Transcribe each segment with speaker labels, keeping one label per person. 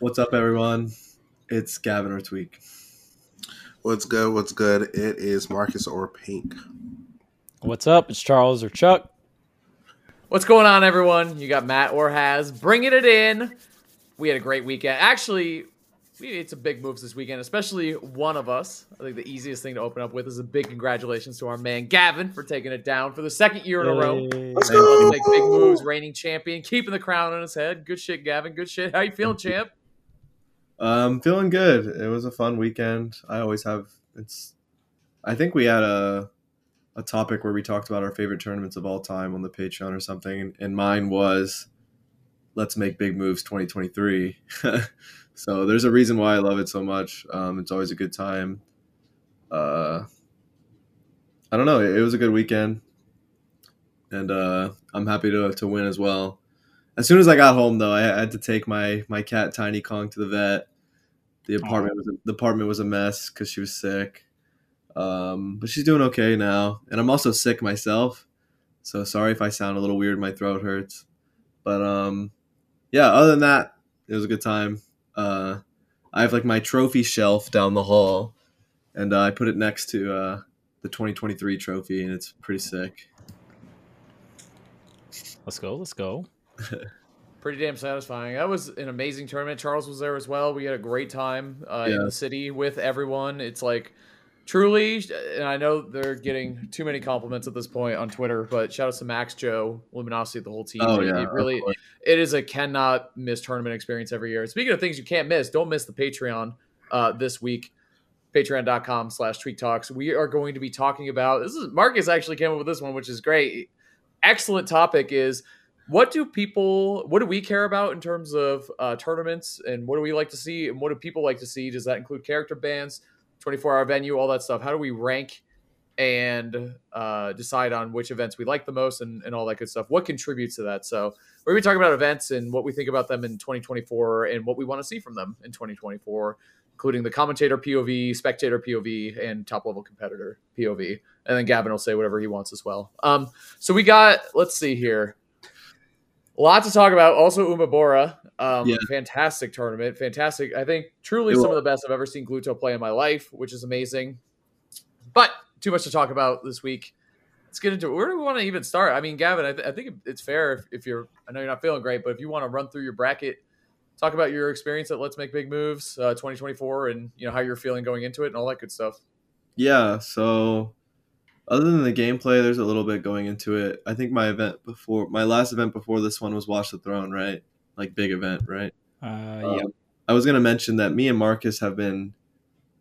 Speaker 1: What's up, everyone? It's Gavin or Tweek.
Speaker 2: What's good? What's good? It is Marcus or Pink.
Speaker 3: What's up? It's Charles or Chuck.
Speaker 4: What's going on, everyone? You got Matt or Haz bringing it in. We had a great weekend. Actually, we made some big moves this weekend, especially one of us. I think the easiest thing to open up with is a big congratulations to our man Gavin for taking it down for the second year in a row.
Speaker 2: Let's
Speaker 4: Let's
Speaker 2: go.
Speaker 4: make big moves, reigning champion, keeping the crown on his head. Good shit, Gavin. Good shit. How you feeling, champ?
Speaker 1: Um, feeling good. It was a fun weekend. I always have. It's. I think we had a a topic where we talked about our favorite tournaments of all time on the Patreon or something, and mine was, "Let's make big moves 2023." so there's a reason why I love it so much. Um, it's always a good time. Uh, I don't know. It, it was a good weekend, and uh, I'm happy to to win as well. As soon as I got home, though, I had to take my my cat Tiny Kong to the vet. The apartment was a, the apartment was a mess because she was sick, um, but she's doing okay now. And I'm also sick myself, so sorry if I sound a little weird. My throat hurts, but um, yeah. Other than that, it was a good time. Uh, I have like my trophy shelf down the hall, and uh, I put it next to uh, the 2023 trophy, and it's pretty sick.
Speaker 3: Let's go. Let's go.
Speaker 4: Pretty damn satisfying. That was an amazing tournament. Charles was there as well. We had a great time uh,
Speaker 1: Yeah.
Speaker 4: in the city with everyone. It's like truly, and I know they're getting too many compliments at this point on Twitter, but shout out to Max, Joe, Luminosity, the whole team.
Speaker 1: Oh yeah,
Speaker 4: it really, it is a cannot miss tournament experience every year. Speaking of things you can't miss, don't miss the Patreon uh, this week. Patreon.com slash tweek talks. We are going to be talking about this is Marcus actually came up with this one, which is great. Excellent topic is what do people what do we care about in terms of uh, tournaments and what do we like to see and what do people like to see? Does that include character bands, 24 hour venue, all that stuff? How do we rank and uh, decide on which events we like the most and, and all that good stuff? What contributes to that? So we're going to be talking about events and what we think about them in 2024 and what we want to see from them in 2024 including the commentator POV, spectator POV, and top level competitor POV. And then Gavin will say whatever he wants as well. Um, so we got, let's see here, a lot to talk about. Also, Umebura, um,
Speaker 1: Yeah.
Speaker 4: fantastic tournament, fantastic. I think truly some of the best I've ever seen Gluto play in my life, which is amazing. But too much to talk about this week. Let's get into it. Where do we want to even start? I mean, Gavin, I, th- I think it's fair if, if you're, I know you're not feeling great, but if you want to run through your bracket, talk about your experience at Let's Make Big Moves uh, 2024 and you know how you're feeling going into it and all that good stuff.
Speaker 1: Yeah, so other than the gameplay, there's a little bit going into it. I think my event before my last event before this one was Watch the Throne, right? Like big event, right?
Speaker 3: Uh,
Speaker 1: Um,
Speaker 3: yeah.
Speaker 1: I was gonna mention that me and Marcus have been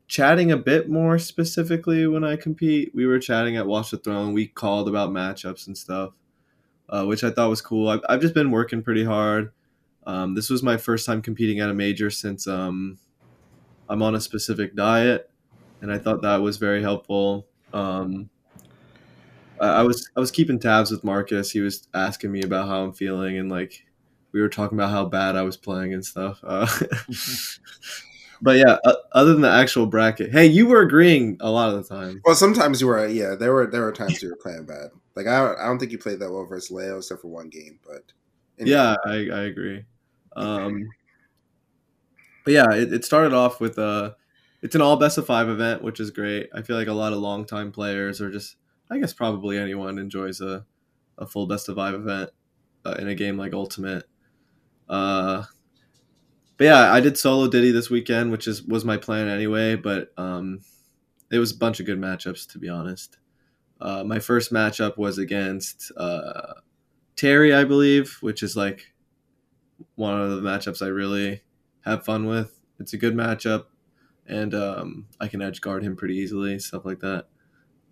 Speaker 1: chatting a bit more specifically when I compete. We were chatting at Watch the Throne. We called about matchups and stuff, uh, which I thought was cool. I've, I've just been working pretty hard. Um, this was my first time competing at a major since um, I'm on a specific diet, and I thought that was very helpful. Um, I, was I was keeping tabs with Marcus. He was asking me about how I'm feeling, and like we were talking about how bad I was playing and stuff. Uh, but yeah, uh, other than the actual bracket, hey, you were agreeing a lot of the time.
Speaker 2: Well, sometimes you were. Yeah, there were there were times you were playing bad. Like I don't, I don't think you played that well versus Leo except for one game. But
Speaker 1: Yeah, I, I agree. Um, but yeah, it, it started off with uh it's an all best of five event, which is great. I feel like a lot of longtime players, are just I guess probably anyone, enjoys a, a full best of five event uh, in a game like Ultimate. Uh, but yeah, I did solo Diddy this weekend, which is was my plan anyway. But um, it was a bunch of good matchups, to be honest. Uh, my first matchup was against uh, Terry, I believe, which is like one of the matchups I really have fun with. It's a good matchup, and um, I can edge guard him pretty easily, stuff like that.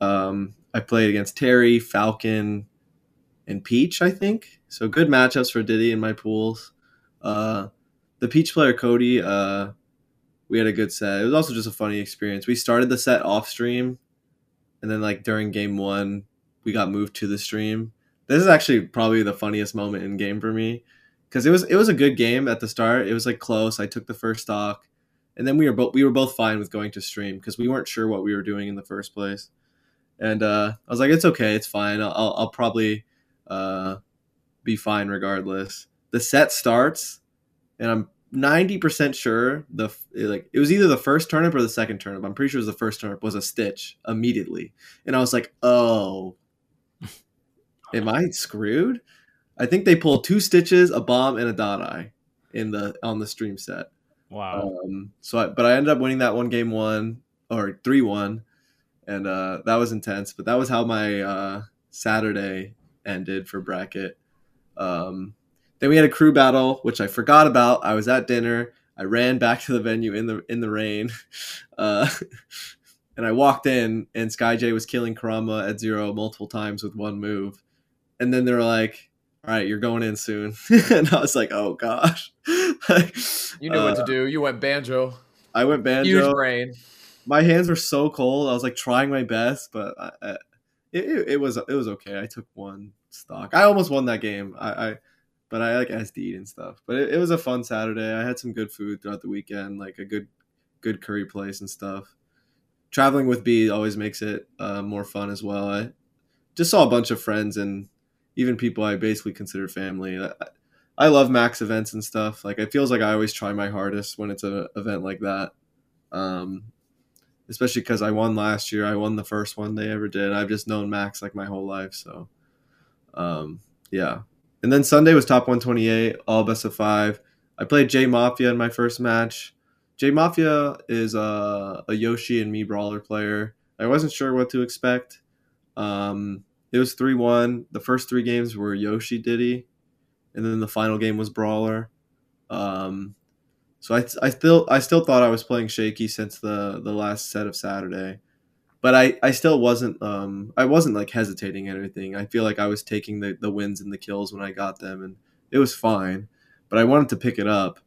Speaker 1: Um, I played against Terry, Falcon, and Peach, I think. So good matchups for Diddy in my pools. Uh, the Peach player Cody, uh, we had a good set. It was also just a funny experience. We started the set off stream, and then like during game one, we got moved to the stream. This is actually probably the funniest moment in game for me because it was it was a good game at the start. It was like close. I took the first stock, and then we were both we were both fine with going to stream because we weren't sure what we were doing in the first place. And uh, I was like, it's okay, it's fine. I'll I'll, probably uh, be fine regardless. The set starts, and I'm ninety percent sure the like it was either the first turnip or the second turnip. I'm pretty sure it was the first turnip was a stitch immediately, and I was like, oh, am I screwed? I think they pulled two stitches, a bomb, and a dot eye in the on the stream set.
Speaker 3: Wow.
Speaker 1: Um, so, I, but I ended up winning that one game one or three one, and uh, that was intense. But that was how my uh, Saturday ended for bracket. Um, then we had a crew battle, which I forgot about. I was at dinner. I ran back to the venue in the in the rain, uh, and I walked in, and SkyJ was killing Karama at zero multiple times with one move, and then they were like, "All right, you're going in soon," and I was like, "Oh gosh." like,
Speaker 4: You knew
Speaker 1: uh,
Speaker 4: what to do. You went banjo.
Speaker 1: I went banjo.
Speaker 4: Huge brain.
Speaker 1: My hands were so cold. I was like trying my best, but I, I, it, it, was it was okay. I took one stock. I almost won that game. I, I but I like SD'd and stuff. But it, it was a fun Saturday. I had some good food throughout the weekend, like a good good curry place and stuff. Traveling with B always makes it uh, more fun as well. I just saw a bunch of friends and even people I basically consider family. I, I love max events and stuff. Like it feels like I always try my hardest when it's an event like that. Um, especially because I won last year. I won the first one they ever did. I've just known Max like my whole life. So, um, yeah. And then Sunday was top 128, all best of five. I played J Mafia in my first match. J Mafia is a, a Yoshi and Mii Brawler player. I wasn't sure what to expect. Um, it was 3 1. The first three games were Yoshi Diddy, and then the final game was Brawler. Um, so I, I still I still thought I was playing shaky since the the last set of Saturday, but I, I still wasn't um I wasn't like hesitating at anything. I feel like I was taking the, the wins and the kills when I got them, and it was fine. But I wanted to pick it up,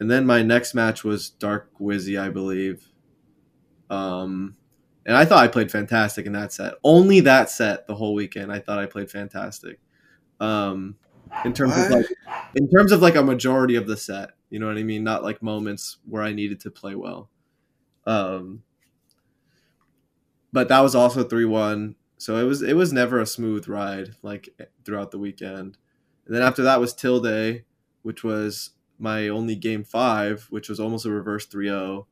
Speaker 1: and then my next match was Dark Wizzy, I believe. Um, and I thought I played fantastic in that set. Only that set the whole weekend. I thought I played fantastic. Um, in terms of like in terms of like a majority of the set you know what i mean? Not like moments where i needed to play well. Um but that was also 3-1 so it was it was never a smooth ride like throughout the weekend. And then after that was tilde which was my only game five which was almost a reverse 3-0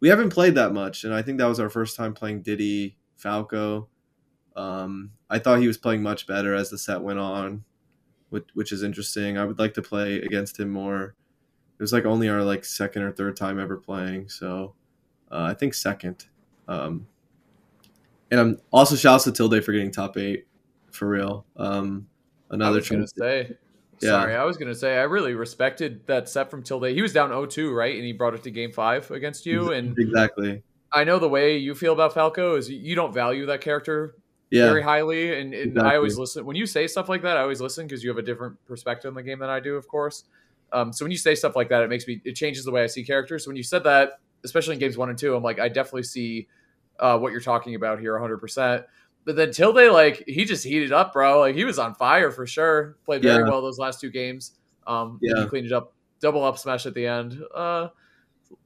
Speaker 1: we haven't played that much and i think that was our first time playing diddy falco. Um, i thought he was playing much better as the set went on which, which is interesting. I would like to play against him more. It was like only our like second or third time ever playing, so uh, I think second. Um, and I'm also shouts to Tilde for getting top eight for real. Um,
Speaker 4: I
Speaker 1: another
Speaker 4: was gonna
Speaker 1: chance.
Speaker 4: say.
Speaker 1: Yeah.
Speaker 4: Sorry, I was gonna say I really respected that set from Tilde. He was down 0-2, right? And he brought it to game five against you. And
Speaker 1: exactly.
Speaker 4: I know the way you feel about Falco is you don't value that character
Speaker 1: Yeah.
Speaker 4: very highly. And, and
Speaker 1: Exactly.
Speaker 4: I always listen when you say stuff like that. I always listen because you have a different perspective on the game than I do, of course. Um, so when you say stuff like that, it makes me it changes the way I see characters. So when you said that, especially in games one and two, I'm like, I definitely see uh, what you're talking about here, 100. percent But then Tilde, like he just heated up, bro. Like he was on fire for sure. Played very
Speaker 1: Yeah.
Speaker 4: well those last two games. Um,
Speaker 1: Yeah.
Speaker 4: he cleaned it up, double up smash at the end. Uh,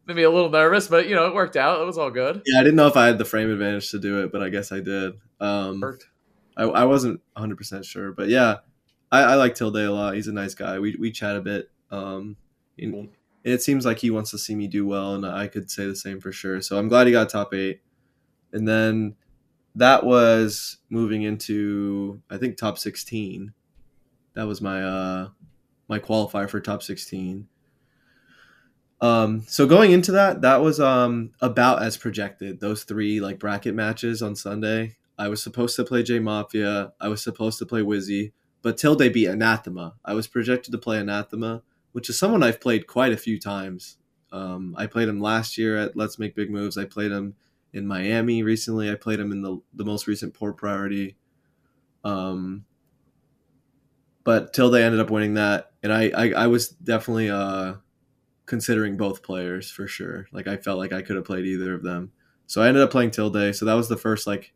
Speaker 4: made me a little nervous, but you know it worked out. It was all good.
Speaker 1: Yeah, I didn't know if I had the frame advantage to do it, but I guess I did. Um,
Speaker 4: Worked.
Speaker 1: I, I wasn't 100 percent sure, but yeah, I, I like Tilde a lot. He's a nice guy. We we chat a bit. Um, and, and it seems like he wants to see me do well, and I could say the same for sure. So I'm glad he got top eight. And then that was moving into I think top 16. That was my uh my qualifier for top 16. Um, so going into that, that was um about as projected. Those three like bracket matches on Sunday. I was supposed to play J Mafia. I was supposed to play Wizzy, but Tilde beat Anathema. I was projected to play Anathema, which is someone I've played quite a few times. Um, I played him last year at Let's Make Big Moves. I played him in Miami recently. I played him in the the most recent Port Priority. Um, but Tilde ended up winning that, and I I, I was definitely uh considering both players for sure. Like I felt like I could have played either of them. So I ended up playing Tilde. So that was the first like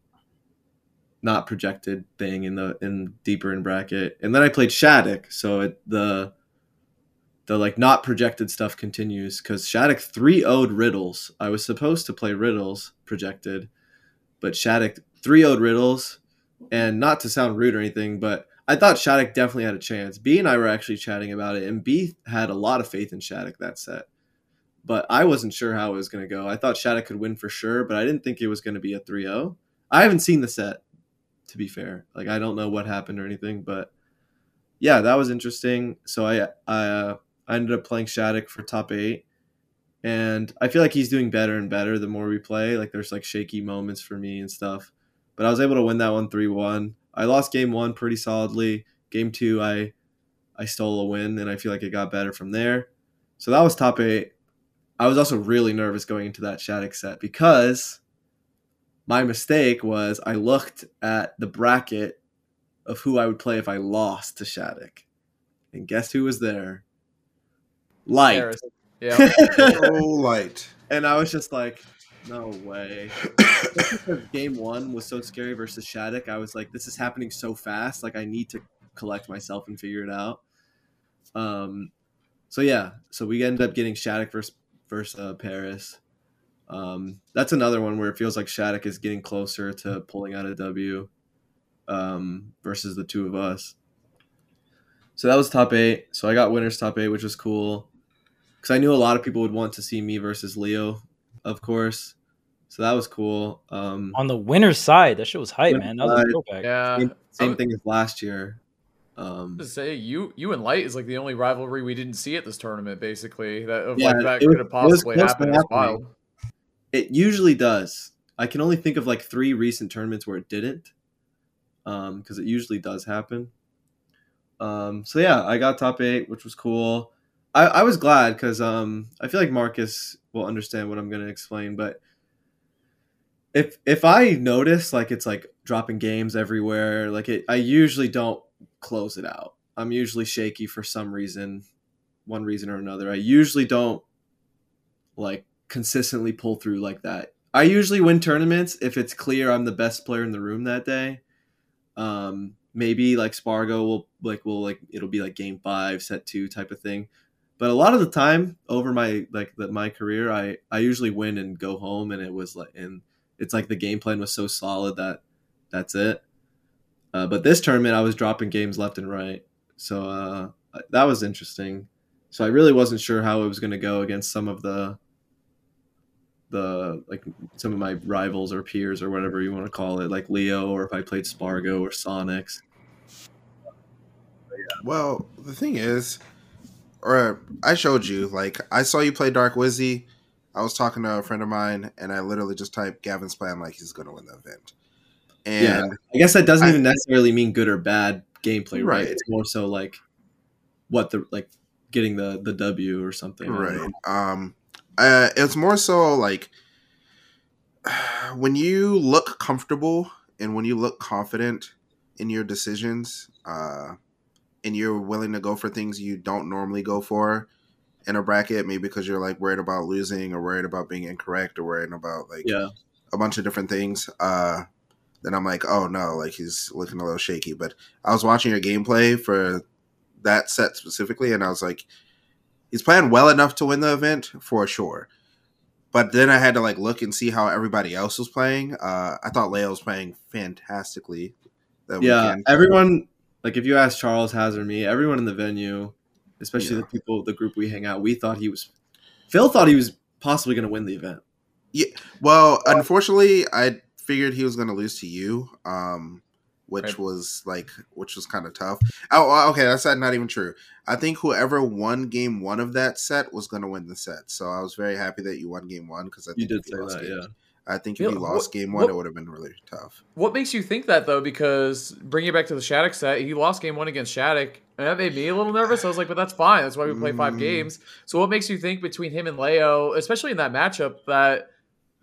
Speaker 1: not projected thing in the in deeper in bracket. And then I played Shattuck. So it, the the like not projected stuff continues because Shattuck 3 0'd Riddles. I was supposed to play Riddles projected, but Shattuck 3 0'd Riddles. And not to sound rude or anything, but I thought Shattuck definitely had a chance. B and I were actually chatting about it, and B had a lot of faith in Shattuck that set. But I wasn't sure how it was going to go. I thought Shattuck could win for sure, but I didn't think it was going to be a 3 0. I haven't seen the set, to be fair. Like, I don't know what happened or anything, but yeah, that was interesting. So I, I, uh, I ended up playing Shattuck for top eight. And I feel like he's doing better and better the more we play. Like, there's like shaky moments for me and stuff. But I was able to win that one 3 1 I lost game one pretty solidly. Game two, I I stole a win, and I feel like it got better from there. So that was top eight. I was also really nervous going into that Shattuck set because my mistake was I looked at the bracket of who I would play if I lost to Shattuck. And guess who was there? Light.
Speaker 4: Harris. Yeah.
Speaker 2: so oh, light.
Speaker 1: And I was just like, no way. game one was so scary versus Shattuck, I was like, this is happening so fast. Like, I need to collect myself and figure it out. Um, so yeah, so we ended up getting Shattuck versus versus uh, Paris. Um, that's another one where it feels like Shattuck is getting closer to pulling out a W um, versus the two of us. So that was top eight. So I got winners top eight, which was cool because I knew a lot of people would want to see me versus Leo, of course. So that was cool. Um,
Speaker 3: On the winner's side, that shit was hype, man. That was a
Speaker 1: side.
Speaker 3: throwback.
Speaker 4: yeah.
Speaker 1: same, same
Speaker 4: I'm-
Speaker 1: thing as last year. Um,
Speaker 4: to say you you and Light is like the only rivalry we didn't see at this tournament, basically. That of
Speaker 1: Yeah,
Speaker 4: like that
Speaker 1: it
Speaker 4: could have possibly happened. It's
Speaker 1: happening.
Speaker 4: wild.
Speaker 1: it usually does. I can only think of like three recent tournaments where it didn't, because it usually does happen. Um, so yeah, I got top eight, which was cool. I, I was glad because um, I feel like Marcus will understand what I'm going to explain. But if if I notice like it's like dropping games everywhere, like it, I usually don't close it out. I'm usually shaky for some reason, one reason or another. I usually don't like consistently pull through like that. I usually win tournaments if it's clear I'm the best player in the room that day. Um, maybe like Spargo will like will like it'll be like game five, set two type of thing. But a lot of the time over my like the, my career, I I usually win and go home, and it was like and it's like the game plan was so solid that that's it. Uh, but this tournament, I was dropping games left and right, so uh, that was interesting. So I really wasn't sure how it was going to go against some of the the like some of my rivals or peers or whatever you want to call it, like Leo, or if I played Spargo or Sonix.
Speaker 2: Well, the thing is, or I showed you, like I saw you play Dark Wizzy. I was talking to a friend of mine, and I literally just typed Gavin's plan like he's going to win the event. And
Speaker 1: Yeah. I guess that doesn't
Speaker 2: I-
Speaker 1: even necessarily mean good or bad gameplay, right?
Speaker 2: Right.
Speaker 1: It's more so like what the like getting the the W or something.
Speaker 2: Right, um, uh, it's more so like when you look comfortable and when you look confident in your decisions, uh, and you're willing to go for things you don't normally go for in a bracket, maybe because you're like worried about losing or worried about being incorrect or worried about like
Speaker 1: Yeah.
Speaker 2: a bunch of different things. Uh, then I'm like, oh no, like he's looking a little shaky. But I was watching your gameplay for that set specifically, and I was like, he's playing well enough to win the event for sure. But then I had to like look and see how everybody else was playing. Uh, I thought Leo was playing fantastically.
Speaker 1: Yeah.
Speaker 2: weekend.
Speaker 1: Everyone like if you ask Charles Haz or me, everyone in the venue, especially
Speaker 2: Yeah.
Speaker 1: the people the group we hang out, we thought he was Phil thought he was possibly gonna win the event. Yeah.
Speaker 2: Well, unfortunately, I figured he was going to lose to you, um, which
Speaker 4: Right.
Speaker 2: was like, which was kind of tough. Oh, okay, that's not even true. I think whoever won game one of that set was going to win the set. So I was very happy that you won game one because I
Speaker 1: You did say that,
Speaker 2: game,
Speaker 1: yeah.
Speaker 2: I think if he lost
Speaker 4: what-
Speaker 2: game one,
Speaker 4: what-
Speaker 2: it would have been really tough.
Speaker 4: What makes you think that though? Because bringing it back to the Shattuck set, he lost game one against Shattuck, and that made me a little nervous. I was like, but that's fine. That's why we play five
Speaker 2: Mm.
Speaker 4: games. So what makes you think between him and Leo, especially in that matchup, that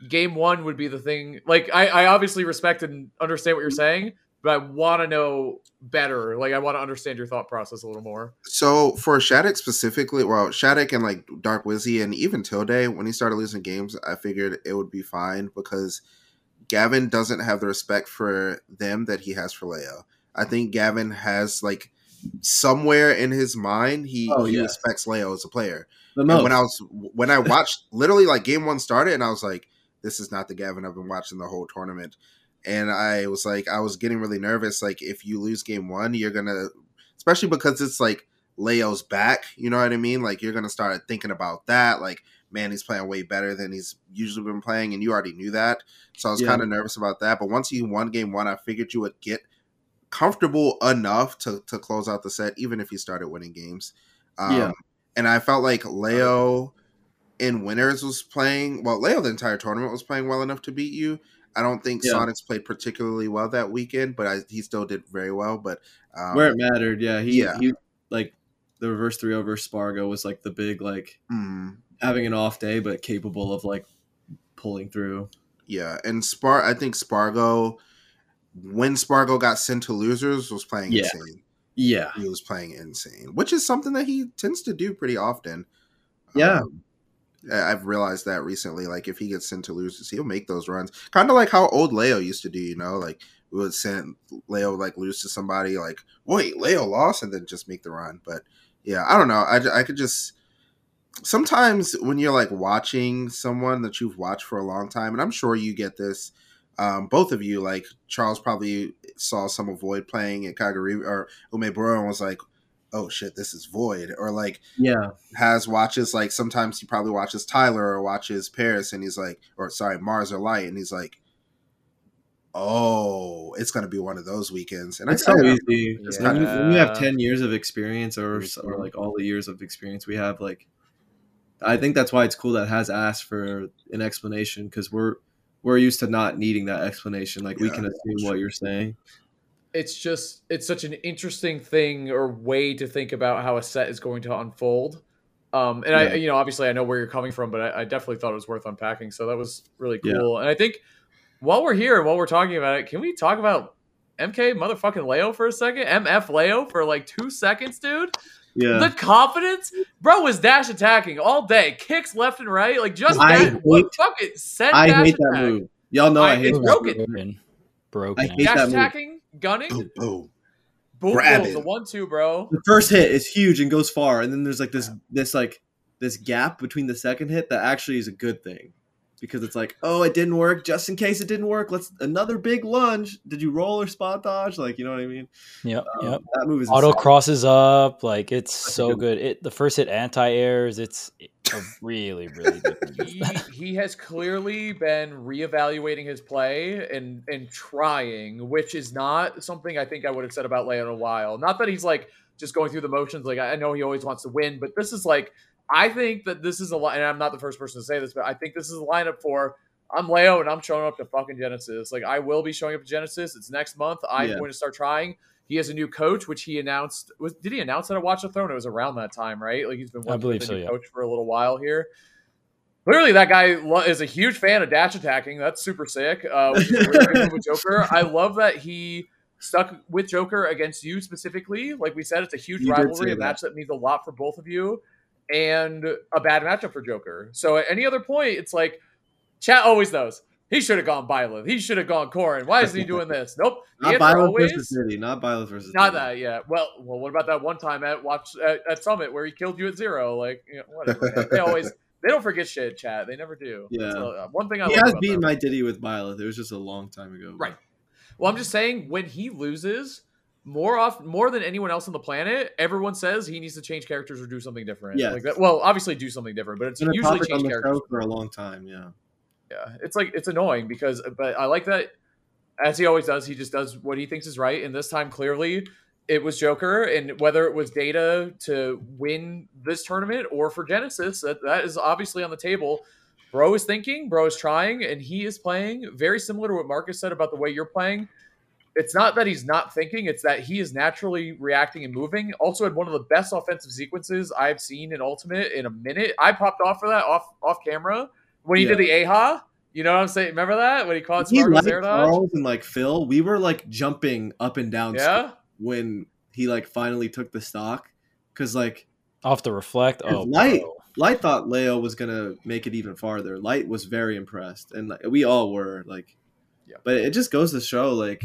Speaker 4: game one would be the thing? Like, I, I obviously respect and understand what you're saying, but I want to know better. Like, I want to understand your thought process a little more.
Speaker 2: So for Shattuck specifically, well, Shattuck and like Dark Wizzy and even Tilde, when he started losing games, I figured it would be fine because Gavin doesn't have the respect for them that he has for Leo. I think Gavin has like somewhere in his mind he,
Speaker 1: Oh,
Speaker 2: he
Speaker 1: yeah.
Speaker 2: respects Leo as a player.
Speaker 1: The
Speaker 2: And when I was when I watched literally like game one started and I was like, this is not the Gavin I've been watching the whole tournament. And I was like, I was getting really nervous. Like, if you lose game one, you're gonna, especially because it's like Leo's back. You know what I mean? Like, you're gonna start thinking about that. Like, man, he's playing way better than he's usually been playing, and you already knew that. So I was
Speaker 1: Yeah.
Speaker 2: kind of nervous about that. But once you won game one, I figured you would get comfortable enough to to close out the set, even if you started winning games. Um,
Speaker 1: Yeah.
Speaker 2: And I felt like Leo in winners was playing well. Leo the entire tournament was playing well enough to beat you. I don't think
Speaker 1: Yeah.
Speaker 2: Sonix played particularly well that weekend, but I, he still did very well. But um,
Speaker 1: Where it mattered, yeah. He
Speaker 2: yeah.
Speaker 1: he like the reverse three over Spargo was like the big like
Speaker 2: mm,
Speaker 1: having an off day but capable of like pulling through.
Speaker 2: yeah, and Spar, I think Spargo, when Spargo got sent to losers, was playing
Speaker 1: Yeah.
Speaker 2: insane.
Speaker 1: Yeah.
Speaker 2: He was playing insane, which is something that he tends to do pretty often.
Speaker 1: Yeah.
Speaker 2: Um, I've realized that recently. Like if he gets sent to losers, he'll make those runs. Kind of like how old Leo used to do. You know, like we would send Leo like lose to somebody. Like wait, Leo lost, and then just make the run. But yeah, I don't know. I, I could just sometimes when you're like watching someone that you've watched for a long time, and I'm sure you get this. Um, both of you, like Charles, probably saw some of Void playing at Kagari or Umebura and was like, "Oh shit, this is Void," or like
Speaker 1: Yeah.
Speaker 2: has watches like sometimes he probably watches Tyler or watches Paris and he's like or sorry Mars or Light and he's like oh it's gonna be one of those weekends and
Speaker 1: It's
Speaker 2: I,
Speaker 1: so
Speaker 2: I-
Speaker 1: easy.
Speaker 2: It's
Speaker 1: When you,
Speaker 2: kinda-
Speaker 1: when you have 10 years of experience or, or like all the years of experience we have, like, I think that's why it's cool that has asked for an explanation because we're we're used to not needing that explanation. Like we can assume what you're saying.
Speaker 4: It's just it's such an interesting thing or way to think about how a set is going to unfold. Um, and I, you know, obviously I know where you're coming from, but I, I definitely thought it was worth unpacking. So that was really
Speaker 1: Yeah.
Speaker 4: cool. And I think while we're here while we're talking about it, can we talk about MK motherfucking Leo for a second? MF Leo for like two seconds, dude.
Speaker 1: Yeah.
Speaker 4: The confidence, bro, was dash attacking all day, kicks left and right, like just
Speaker 1: I
Speaker 4: dash, what
Speaker 1: hate-
Speaker 4: fucking send
Speaker 1: I
Speaker 4: dash
Speaker 1: hate that move. Y'all know I,
Speaker 4: I-
Speaker 1: hate
Speaker 4: it's
Speaker 1: that
Speaker 4: broken.
Speaker 1: move.
Speaker 3: Broken. Broken.
Speaker 1: I hate
Speaker 4: Dash
Speaker 1: that move.
Speaker 4: Attacking, gunning,
Speaker 2: boom boom
Speaker 4: boom,
Speaker 2: Grab
Speaker 4: boom,
Speaker 2: it.
Speaker 4: the one two, bro.
Speaker 1: The first hit is huge and goes far, and then there's like this this like this gap between the second hit that actually is a good thing because it's like, oh, it didn't work. Just in case it didn't work, let's another big lunge. Did you roll or spot dodge? Like, you know what I mean?
Speaker 3: Yep.
Speaker 1: Um,
Speaker 3: Yep.
Speaker 1: That move is
Speaker 3: Auto
Speaker 1: insane.
Speaker 3: crosses up. Like it's
Speaker 1: Such a
Speaker 3: so
Speaker 1: good-
Speaker 3: good. It the first hit anti airs. It's a really really good.
Speaker 4: he, he has clearly been reevaluating his play and and trying, which is not something I think I would have said about Leo in a while. Not that he's like just going through the motions. Like I know he always wants to win, but this is like I think that this is a line. And I'm not the first person to say this, but I think this is a lineup for. I'm Leo and I'm showing up to fucking Genesis. Like I will be showing up to Genesis. It's next month. I'm
Speaker 1: Yeah.
Speaker 4: going to start trying. He has a new coach, which he announced. Was did he announce that at Watch the Throne? It was around that time, right? Like he's been working with
Speaker 3: so,
Speaker 4: a new
Speaker 3: yeah.
Speaker 4: coach for a little while here. Clearly, that guy is a huge fan of dash attacking. That's super sick. Uh, which is a really good move with Joker. I love that he stuck with Joker against you specifically. Like we said, it's a huge
Speaker 1: You
Speaker 4: rivalry, a match that means a lot for both of you, and a bad matchup for Joker. So at any other point, it's like chat always knows he should have gone Byleth. He should have gone Corrin. Why isn't he doing this? Nope.
Speaker 1: Not Byleth
Speaker 4: always-
Speaker 1: versus Diddy. Not Byleth versus
Speaker 4: not that, yeah. Well, well, what about that one time at watch at, at Summit where he killed you at zero? Like, you know, whatever. they always they don't forget shit, chat. They never do.
Speaker 1: Yeah.
Speaker 4: That's, uh, one thing I
Speaker 1: He has beaten my Diddy with Byleth. It was just a long time ago.
Speaker 4: Right. Well, I'm just saying when he loses more off more than anyone else on the planet, everyone says he needs to change characters or do something different.
Speaker 1: Yes.
Speaker 4: Like. Well, obviously do something different, but it's
Speaker 1: It's been a
Speaker 4: usually change characters.
Speaker 1: for a long time. Yeah.
Speaker 4: Yeah, it's like it's annoying because, but I like that. As he always does, he just does what he thinks is right. And this time, clearly, it was Joker, and whether it was Data to win this tournament or for Genesis, that, that is obviously on the table. Bro is thinking, bro is trying, and he is playing very similar to what Marcus said about the way you're playing. It's not that he's not thinking; it's that he is naturally reacting and moving. Also, had one of the best offensive sequences I've seen in Ultimate in a minute. I popped off for that off off camera when he
Speaker 1: Yeah.
Speaker 4: did the AHA. You know what I'm saying? Remember that when he caught
Speaker 1: He
Speaker 4: Spargo's
Speaker 1: like? Charles and like Phil. We were like jumping up and down
Speaker 4: Yeah,
Speaker 1: when he like finally took the stock because like
Speaker 3: Off the reflect. Oh,
Speaker 1: Light.
Speaker 3: bro.
Speaker 1: Light thought Leo was gonna make it even farther. Light was very impressed, and like, we all were like,
Speaker 4: Yeah.
Speaker 1: But it just goes to show, like,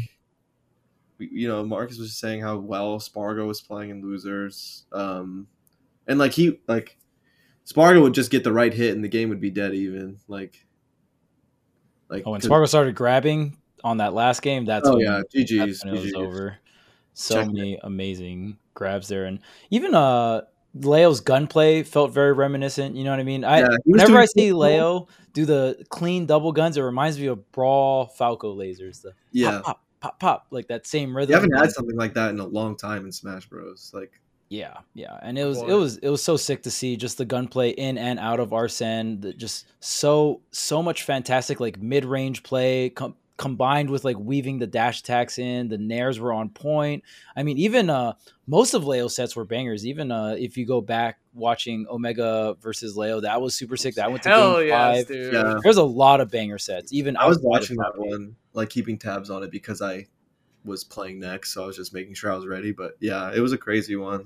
Speaker 1: we, you know, Marcus was just saying how well Spargo was playing in losers, um, and like he like Spargo would just get the right hit, and the game would be dead even. Like, like
Speaker 3: Oh, when Spargo started grabbing, on that last game, that's
Speaker 1: Oh
Speaker 3: when,
Speaker 1: yeah, GG's.
Speaker 3: when it was
Speaker 1: GG's.
Speaker 3: over. So
Speaker 1: Checkmate.
Speaker 3: many amazing grabs there, and even uh Leo's gunplay felt very reminiscent. You know what I mean? I
Speaker 1: Yeah,
Speaker 3: whenever I see
Speaker 1: well.
Speaker 3: Leo do the clean double guns, it reminds me of Brawl Falco lasers. The
Speaker 1: Yeah,
Speaker 3: pop, pop, pop, pop, like that same rhythm.
Speaker 1: you haven't had something like that in a long time in Smash Bros. Like,
Speaker 3: Yeah, yeah, and it was it was it was so sick to see just the gunplay in and out of Arsene. That just so so much fantastic like mid range play com- combined with like weaving the dash attacks in. The nairs were on point. I mean, even uh most of Leo's sets were bangers. Even uh if you go back watching Omega versus Leo, that was super sick. That went to
Speaker 4: Hell
Speaker 3: game
Speaker 4: yes,
Speaker 3: five.
Speaker 4: dude.
Speaker 1: yeah,
Speaker 3: There's a lot of banger sets. Even
Speaker 1: I was watching that
Speaker 3: top
Speaker 1: one, like keeping tabs on it because I was playing next, so I was just making sure I was ready. But yeah, it was a crazy one.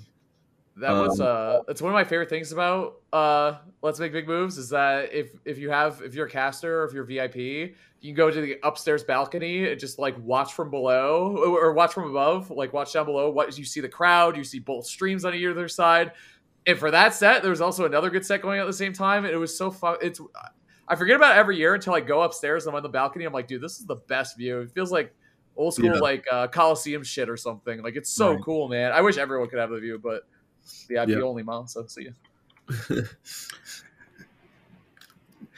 Speaker 4: That was
Speaker 1: Um,
Speaker 4: uh that's one of my favorite things about uh Let's Make Big Moves is that if if you have if you're a caster or if you're VIP, you can go to the upstairs balcony and just like watch from below or watch from above, like watch down below. What you see the crowd, you see both streams on either side. And for that set, there was also another good set going on at the same time, and it was so fun. It's I forget about every year until I go upstairs and I'm on the balcony. I'm like, dude, this is the best view. It feels like old school
Speaker 1: Yeah.
Speaker 4: like uh, Coliseum shit or something. Like it's so
Speaker 3: Right.
Speaker 4: cool, man. I wish everyone could have the view, but VIP
Speaker 1: Yeah.
Speaker 4: only, mom. So see ya.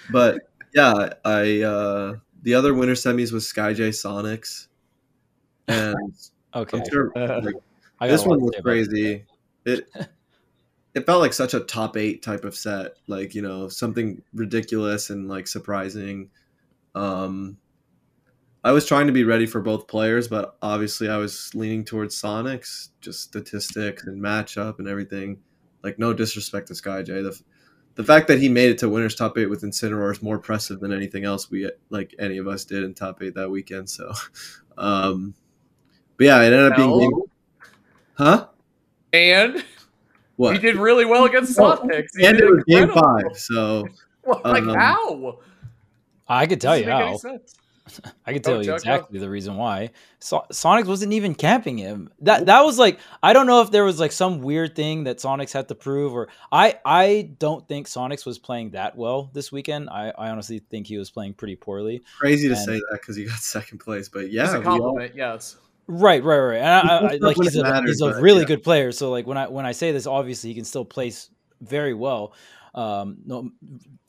Speaker 1: but yeah, I uh the other winter semis was Sky SkyJ Sonix, and
Speaker 3: Okay,
Speaker 1: sure
Speaker 4: Uh,
Speaker 1: like, this one was
Speaker 3: say about
Speaker 1: crazy. It it felt like such a top eight type of set, like you know something ridiculous and like surprising. Um, I was trying to be ready for both players, but obviously I was leaning towards Sonix, just statistics and matchup and everything. Like no disrespect to SkyJ, the the fact that he made it to winners top eight with Incineroar is more impressive than anything else we like any of us did in top eight that weekend. So, um, but yeah, it ended up being
Speaker 4: Hell.
Speaker 1: game, huh?
Speaker 4: and
Speaker 1: What?
Speaker 4: he did really well against
Speaker 1: Oh,
Speaker 4: Sonix. He
Speaker 1: and
Speaker 4: did
Speaker 1: it was game five, so
Speaker 4: like
Speaker 1: um,
Speaker 4: how?
Speaker 3: I could tell
Speaker 4: Doesn't
Speaker 3: you
Speaker 4: make any
Speaker 3: how.
Speaker 4: Sense.
Speaker 3: I can oh, tell
Speaker 4: Oh,
Speaker 3: you
Speaker 4: Chuck,
Speaker 3: exactly the reason why. So- Sonix wasn't even camping him. That that was like I don't know if there was like some weird thing that Sonix had to prove, or I I don't think Sonix was playing that well this weekend. I, I honestly think he was playing pretty poorly.
Speaker 1: crazy to say that because he got second place. But
Speaker 4: It's
Speaker 1: yeah,
Speaker 4: a
Speaker 1: we all-
Speaker 4: compliment, yes.
Speaker 3: Right, right, right. And I, I, I- like he's a
Speaker 1: matters,
Speaker 3: he's a really
Speaker 1: yeah.
Speaker 3: good player. So like when I when I say this, obviously he can still place very well. Um, no,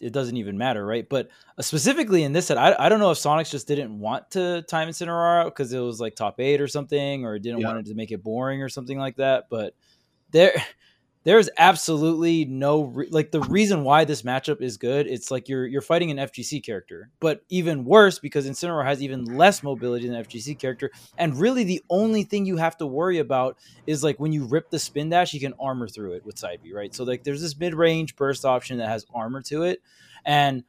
Speaker 3: it doesn't even matter, right? But uh, specifically in this set, I, I don't know if Sonix just didn't want to time Incineroar out because it was like top eight or something, or didn't
Speaker 1: Yeah.
Speaker 3: want it to make it boring or something like that. But there, there's absolutely no re- like the reason why this matchup is good. It's like you're you're fighting an FGC character, but even worse because Incineroar has even less mobility than FGC character, and really the only thing you have to worry about is like when you rip the spin dash, you can armor through it with side B, right? So like there's this mid range burst option that has armor to it, and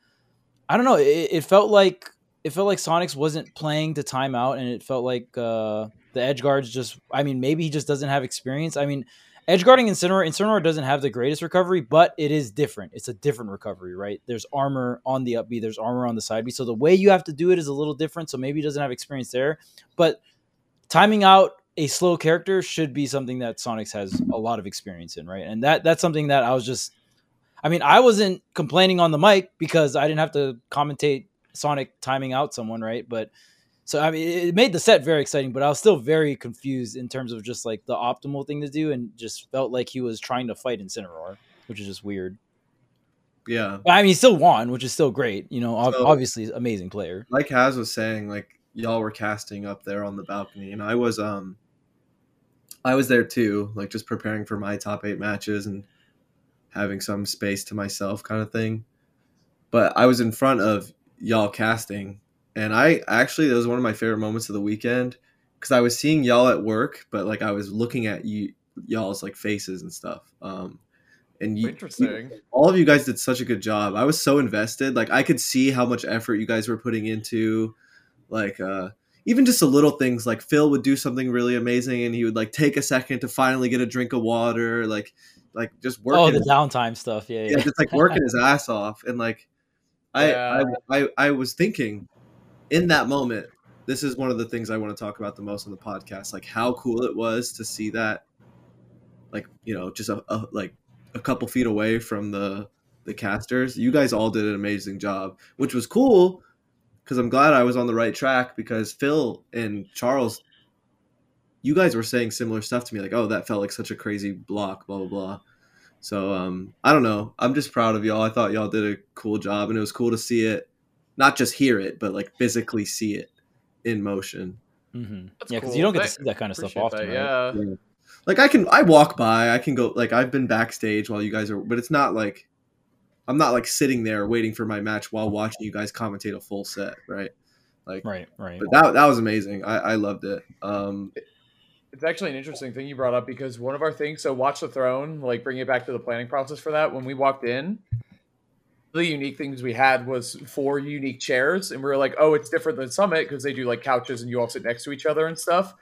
Speaker 3: I don't know, it, it felt like it felt like Sonix wasn't playing to time out, and it felt like uh, the edge guards just. I mean, maybe he just doesn't have experience. I mean. Edge guarding Incineroar, Incineroar doesn't have the greatest recovery, but it is different. It's a different recovery, right? There's armor on the up B, there's armor on the side B. So the way you have to do it is a little different. So maybe he doesn't have experience there. But timing out a slow character should be something that Sonix has a lot of experience in, right? And that that's something that I was just I mean, I wasn't complaining on the mic because I didn't have to commentate Sonic timing out someone, right? But so I mean, it made the set very exciting, but I was still very confused in terms of just like the optimal thing to do, and just felt like he was trying to fight Incineroar, which is just weird.
Speaker 1: yeah.
Speaker 3: But, I mean, he still won, which is still great. You know,
Speaker 1: So-
Speaker 3: obviously amazing player.
Speaker 1: Like Haz was saying, like y'all were casting up there on the balcony, and I was um, I was there too, like just preparing for my top eight matches and having some space to myself, kind of thing. But I was in front of y'all casting, and I actually that was one of my favorite moments of the weekend because I was seeing y'all at work, but like I was looking at you y'all's like faces and stuff. Um, and you,
Speaker 4: Interesting.
Speaker 1: all of you guys did such a good job. I was so invested. Like I could see how much effort you guys were putting into like uh even just the little things like Phil would do something really amazing and he would like take a second to finally get a drink of water, like like just working
Speaker 3: Oh, the downtime stuff. Yeah, yeah.
Speaker 1: yeah, just like working his ass off. And like I,
Speaker 4: Yeah.
Speaker 1: I I I was thinking in that moment, this is one of the things I want to talk about the most on the podcast, like how cool it was to see that like, you know, just a, a like a couple feet away from the the casters. You guys all did an amazing job, which was cool because I'm glad I was on the right track because Phil and Charles, you guys were saying similar stuff to me, like, oh, that felt like such a crazy block, blah blah blah. So um, I don't know. I'm just proud of y'all. I thought y'all did a cool job, and it was cool to see it, not just hear it, but like physically see it in motion.
Speaker 3: Mm-hmm. Yeah, because
Speaker 4: cool.
Speaker 3: you don't get to see that kind of stuff often.
Speaker 4: that,
Speaker 3: right?
Speaker 4: Yeah.
Speaker 1: Like I can, I walk by, I can go, like I've been backstage while you guys are, but it's not like I'm not like sitting there waiting for my match while watching you guys commentate a full set, right? Like,
Speaker 3: Right, right.
Speaker 1: but that that was amazing. I, I loved it. Um,
Speaker 4: It's actually an interesting thing you brought up because one of our things, so Watch the Throne, like bringing it back to the planning process for that, when we walked in, the unique things we had was four unique chairs, and we were like, oh, it's different than Summit because they do like couches and you all sit next to each other and stuff.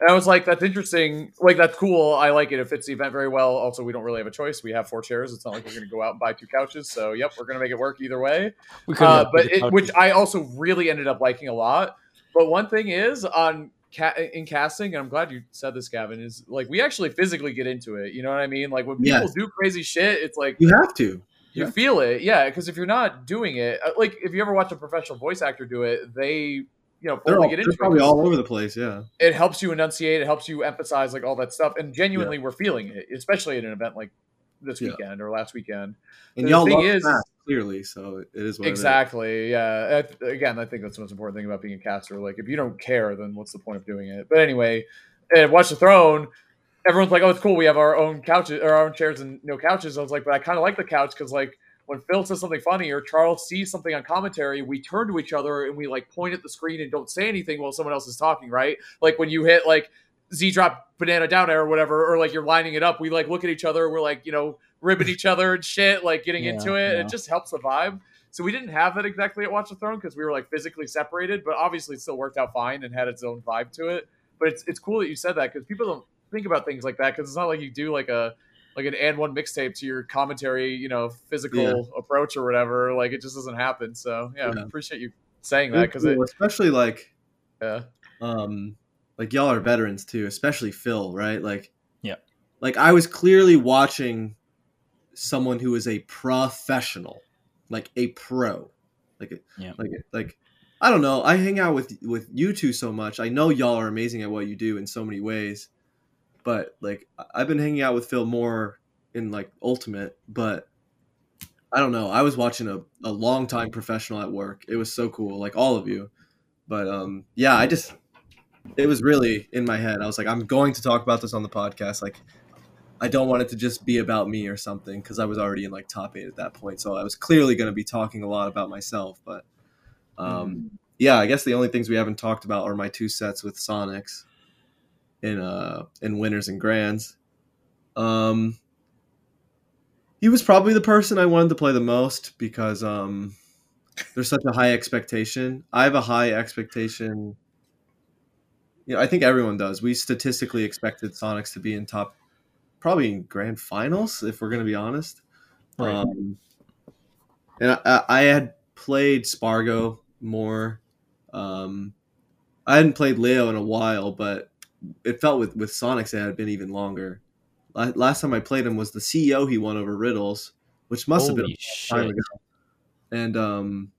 Speaker 4: And I was like, that's interesting. Like, that's cool. I like it. It fits the event very well. Also, we don't really have a choice. We have four chairs. It's not like we're going to go out and buy two couches. So, yep, we're going to make it work either way.
Speaker 3: we couldn't
Speaker 4: Uh, but it, which I also really ended up liking a lot. But one thing is on ca- in casting, and I'm glad you said this, Gavin, is like we actually physically get into it. You know what I mean? Like when people
Speaker 1: Yes.
Speaker 4: do crazy shit, it's like
Speaker 1: you have to.
Speaker 4: You
Speaker 1: yeah.
Speaker 4: feel it, yeah. Because if you're not doing it, uh, like if you ever watch a professional voice actor do it, they you know
Speaker 1: They're, all,
Speaker 4: get
Speaker 1: they're probably all over the place. Yeah.
Speaker 4: It helps you enunciate, it helps you emphasize like all that stuff, and genuinely we're feeling it, especially at an event like this
Speaker 1: Yeah.
Speaker 4: weekend or last weekend.
Speaker 1: And
Speaker 4: The
Speaker 1: y'all
Speaker 4: thing
Speaker 1: love
Speaker 4: is-
Speaker 1: that, clearly, so it is what
Speaker 4: Exactly. Yeah. I th- Again, I think that's the most important thing about being a caster. Like, if you don't care, then what's the point of doing it? But anyway, and Watch the Throne. Everyone's like, "Oh, it's cool. We have our own couches, or our own chairs, and no couches." I was like, "But I kind of like the couch because, like, when Phil says something funny or Charles sees something on commentary, we turn to each other and we like point at the screen and don't say anything while someone else is talking. Right? Like when you hit like Z drop banana down air or whatever, or like you're lining it up, we like look at each other. We're like, you know, ribbing each other and shit, like getting
Speaker 3: Yeah,
Speaker 4: into it.
Speaker 3: yeah.
Speaker 4: It just helps the vibe. So we didn't have that exactly at Watch the Throne because we were like physically separated, but obviously it still worked out fine and had its own vibe to it. But it's it's cool that you said that because people don't think about things like that because it's not like you do like a like an and one mixtape to your commentary, you know, physical
Speaker 1: Yeah.
Speaker 4: approach or whatever. Like it just doesn't happen. So yeah,
Speaker 1: Yeah.
Speaker 4: appreciate you saying that because
Speaker 1: cool, especially like
Speaker 4: yeah.
Speaker 1: um like y'all are veterans too, especially Phil, right? Like
Speaker 3: Yeah.
Speaker 1: Like I was clearly watching someone who is a professional, like a pro. Like a,
Speaker 3: Yeah.
Speaker 1: like like I don't know. I hang out with with you two so much. I know y'all are amazing at what you do in so many ways. But like I've been hanging out with Phil more in like ultimate, but I don't know. I was watching a, a long time professional at work. It was so cool, like all of you. But um yeah, I just it was really in my head. I was like, I'm going to talk about this on the podcast. Like I don't want it to just be about me or something because I was already in like top eight at that point. So I was clearly going to be talking a lot about myself. But um, yeah, I guess the only things we haven't talked about are my two sets with Sonix in uh in winners and grands. Um, he was probably the person I wanted to play the most because um, there's such a high expectation. I have a high expectation. You know, I think everyone does. We statistically expected Sonix to be in top, probably in grand finals, if we're going to be honest.
Speaker 3: Right.
Speaker 1: Um, and I, I had played Spargo more. Um, I hadn't played Leo in a while, but it felt with with Sonics it had been even longer. Last time I played him was the CEO he won over Riddles, which must have been
Speaker 3: Holy
Speaker 1: a time ago. And um,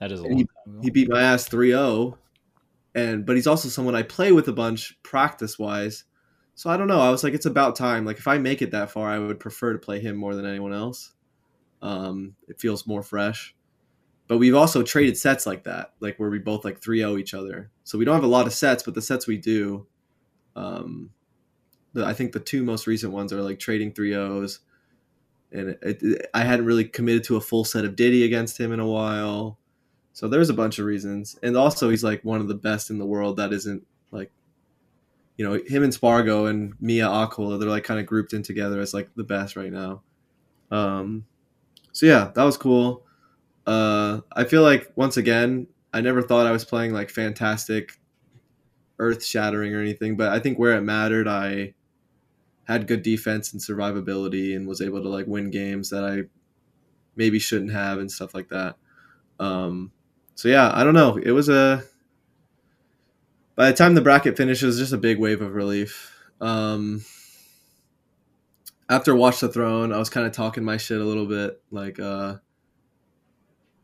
Speaker 3: That is a long time ago.
Speaker 1: he beat my ass 3-0 and but he's also someone i play with a bunch practice wise so i don't know. I was like it's about time. Like if i make it that far i would prefer to play him more than anyone else. Um it feels more fresh. But we've also traded sets like that like where we both like 3-0 each other. So we don't have a lot of sets but the sets we do um the, i think the two most recent ones are like trading three O's, and it, it, i hadn't really committed to a full set of diddy against him in a while so there's a bunch of reasons, and also he's like one of the best in the world. That isn't like, you know, him and Spargo and Mia Aquila. They're like kind of grouped in together as like the best right now. Um, so yeah, that was cool. Uh, I feel like once again, I never thought I was playing like fantastic, earth shattering or anything, but I think where it mattered, I had good defense and survivability, and was able to like win games that I maybe shouldn't have and stuff like that. Um, so yeah, I don't know. It was a by the time the bracket finished, it was just a big wave of relief. Um, after Watch the Throne, I was kind of talking my shit a little bit, like uh,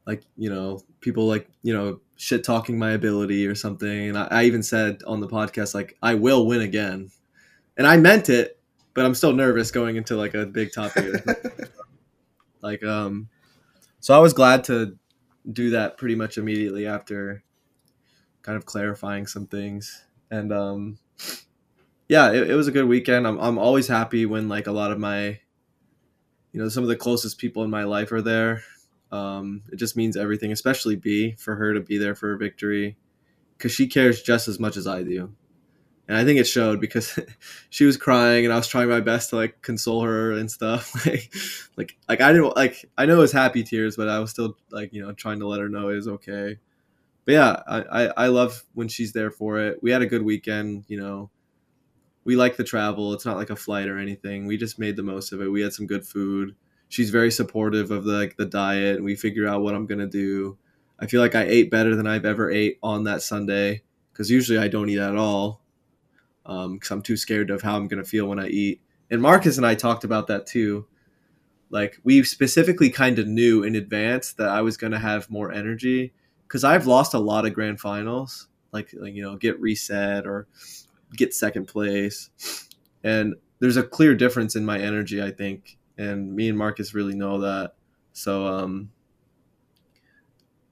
Speaker 1: like you know people like you know shit talking my ability or something. And I, I even said on the podcast like i will win again. And i meant it but i'm still nervous going into like a big topic. Like um so i was glad to do that pretty much immediately after kind of clarifying some things. And um yeah it, it was a good weekend. I'm, I'm always happy when like a lot of my you know some of the closest people in my life are there um, it just means everything, especially B, for her to be there for a victory because she cares just as much as I do. And I think it showed because she was crying and I was trying my best to like console her and stuff. like, like, like I didn't like, I know it was happy tears, but I was still like, you know, trying to let her know it was okay. But yeah, I, I, I love when she's there for it. We had a good weekend, you know, we like the travel. It's not like a flight or anything. We just made the most of it. We had some good food she's very supportive of the like the diet and we figure out what I'm gonna do. I feel like I ate better than I've ever ate on that Sunday because usually I don't eat at all because um, I'm too scared of how I'm gonna feel when I eat. And Marcus and I talked about that too. Like we specifically kind of knew in advance that I was gonna have more energy because I've lost a lot of grand finals, like, like you know get reset or get second place, and there's a clear difference in my energy. I think and me and Marcus really know that. So um,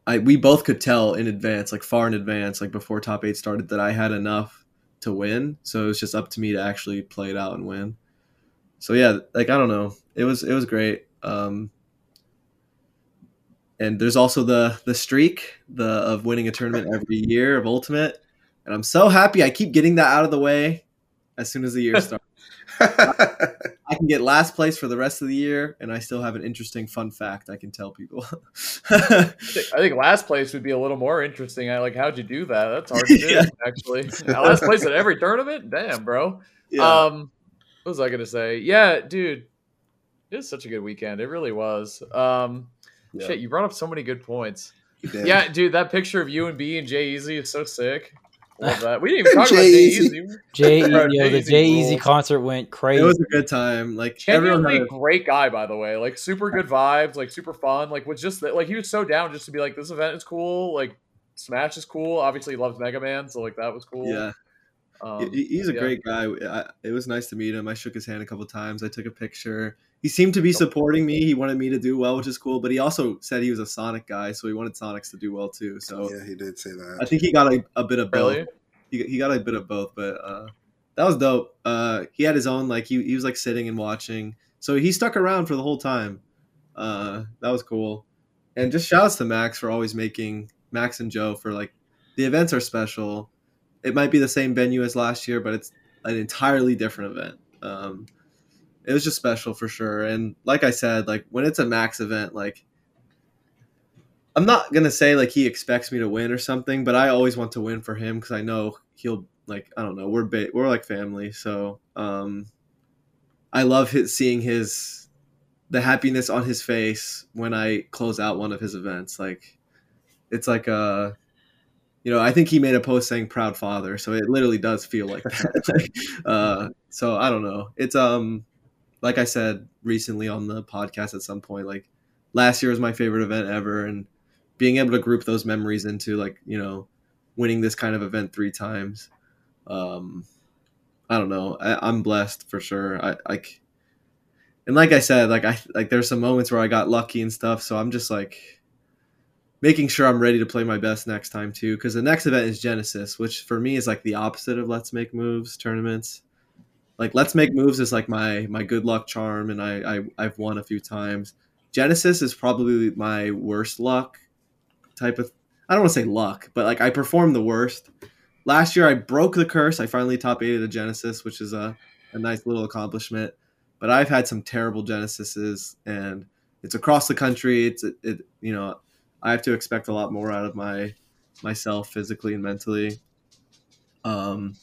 Speaker 1: I we both could tell in advance, like far in advance, like before top eight started, that I had enough to win. So it was just up to me to actually play it out and win. So yeah, like I don't know, it was it was great. Um, and there's also the the streak the of winning a tournament every year of ultimate, and I'm so happy I keep getting that out of the way as soon as the year starts. I can get last place for the rest of the year, and I still have an interesting fun fact I can tell people.
Speaker 4: I think last place would be a little more interesting. I like how'd you do that? That's hard to do, yeah. actually. last place at every tournament, damn, bro. Yeah. Um, what was I gonna say? Yeah, dude, it was such a good weekend. It really was. Um, yeah. shit, you brought up so many good points. Yeah, dude, that picture of you and B and G-Eazy is so sick. Love that. We didn't even talk about G-Eazy.
Speaker 3: Jay, yo, the G-Eazy concert went crazy.
Speaker 1: It was a good time. Like
Speaker 4: genuinely a great guy, by the way. Like super good vibes, like super fun. Like was just like he was so down just to be like this event is cool. Like Smash is cool. Obviously, he loves Mega Man, so like that was cool.
Speaker 1: Yeah. Um, he's a yeah. great guy. I, it was nice to meet him. I shook his hand a couple times. I took a picture. He seemed to be supporting me. He wanted me to do well, which is cool. But he also said he was a Sonic guy, so he wanted Sonics to do well too. So
Speaker 2: yeah, he did say that.
Speaker 1: I think he got a, a bit of both. Really? he, he got a bit of both, but uh, that was dope. Uh, he had his own like he, he was like sitting and watching, so he stuck around for the whole time. Uh, that was cool, and just shouts to Max for always making Max and Joe for like the events are special. It might be the same venue as last year, but it's an entirely different event. Um, it was just special for sure, and like I said, like when it's a Max event, like I'm not gonna say like he expects me to win or something, but I always want to win for him because I know he'll like I don't know we're ba- we're like family, so um, I love his, seeing his the happiness on his face when I close out one of his events. Like it's like a you know I think he made a post saying proud father, so it literally does feel like that. uh, so I don't know. It's um like I said recently on the podcast at some point like last year was my favorite event ever and being able to group those memories into like you know winning this kind of event three times um i don't know I, am blessed for sure i like and like i said like i like there's some moments where i got lucky and stuff so i'm just like making sure i'm ready to play my best next time too because the next event is genesis which for me is like the opposite of let's make moves tournaments like let's make moves is like my my good luck charm and i, I i've won a few times genesis is probably my worst luck type of I don't want to say luck, but like I performed the worst. Last year I broke the curse. I finally top eight at a Genesis, which is a, a nice little accomplishment. But I've had some terrible Genesises and it's across the country. It's it, it you know, I have to expect a lot more out of my myself physically and mentally. Um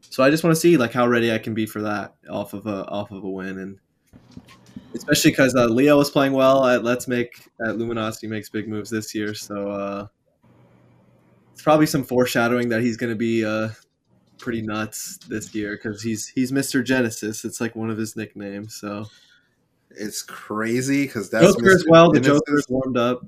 Speaker 1: so I just want to see like how ready I can be for that off of a off of a win and especially because uh, Leo is playing well at Let's Make at Luminosity makes big moves this year. So uh, it's probably some foreshadowing that he's going to be uh, pretty nuts this year because he's he's Mr. Genesis. It's like one of his nicknames. So
Speaker 2: it's crazy because that's
Speaker 1: Joker as well. The Joker's warmed up.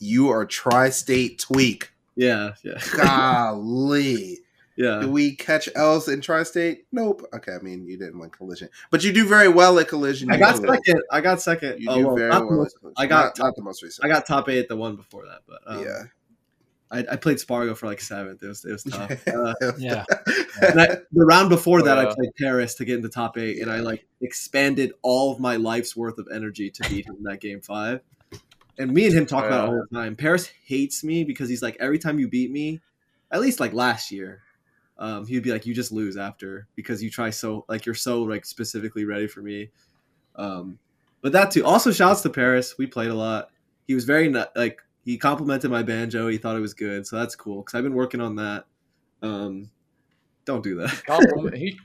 Speaker 2: You are tri-state Tweek.
Speaker 1: Yeah, yeah,
Speaker 2: Golly.
Speaker 1: yeah.
Speaker 2: Do we catch L's in tri-state? Nope. Okay, I mean you didn't win collision, but you do very well at collision.
Speaker 1: I got
Speaker 2: do-
Speaker 1: second. I got second.
Speaker 2: You
Speaker 1: Oh,
Speaker 2: do
Speaker 1: well,
Speaker 2: very well.
Speaker 1: most-
Speaker 2: at.
Speaker 1: I got
Speaker 2: not, not the most recent.
Speaker 1: I got top eight the one before that, but um,
Speaker 2: yeah.
Speaker 1: I, I played Spargo for like seventh. It was it was tough. Uh,
Speaker 3: Yeah.
Speaker 1: and I, the round before that,
Speaker 4: yeah.
Speaker 1: I played Paris to get into top eight, and I like expanded all of my life's worth of energy to beat him in that game five. And me and him talk
Speaker 4: Oh,
Speaker 1: about it all the time. Paris hates me because he's like every time you beat me, at least like last year, um, he'd be like, "You just lose after because you try so like you're so like specifically ready for me." Um, but that too. Also, shouts to Paris. We played a lot. He was very like he complimented my banjo. He thought it was good, so that's cool because I've been working on that. Um, don't do that.
Speaker 4: Compliment, he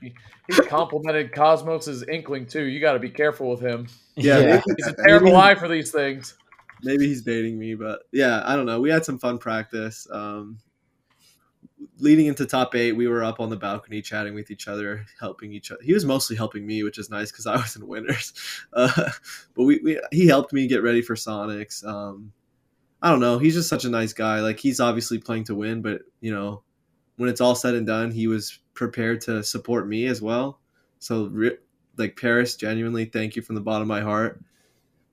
Speaker 4: he complimented Cosmos's inkling too. You got to be careful with him.
Speaker 1: Yeah,
Speaker 3: Yeah.
Speaker 4: He's a terrible eye for these things.
Speaker 1: Maybe he's baiting me, but yeah, I don't know. We had some fun practice. Um, leading into top eight, we were up on the balcony chatting with each other, helping each other. He was mostly helping me, which is nice because I was in winners. Uh, but we, we he helped me get ready for Sonix. Um, I don't know. He's just such a nice guy. Like he's obviously playing to win, but you know, when it's all said and done, he was prepared to support me as well. So, like Paris, genuinely, thank you from the bottom of my heart.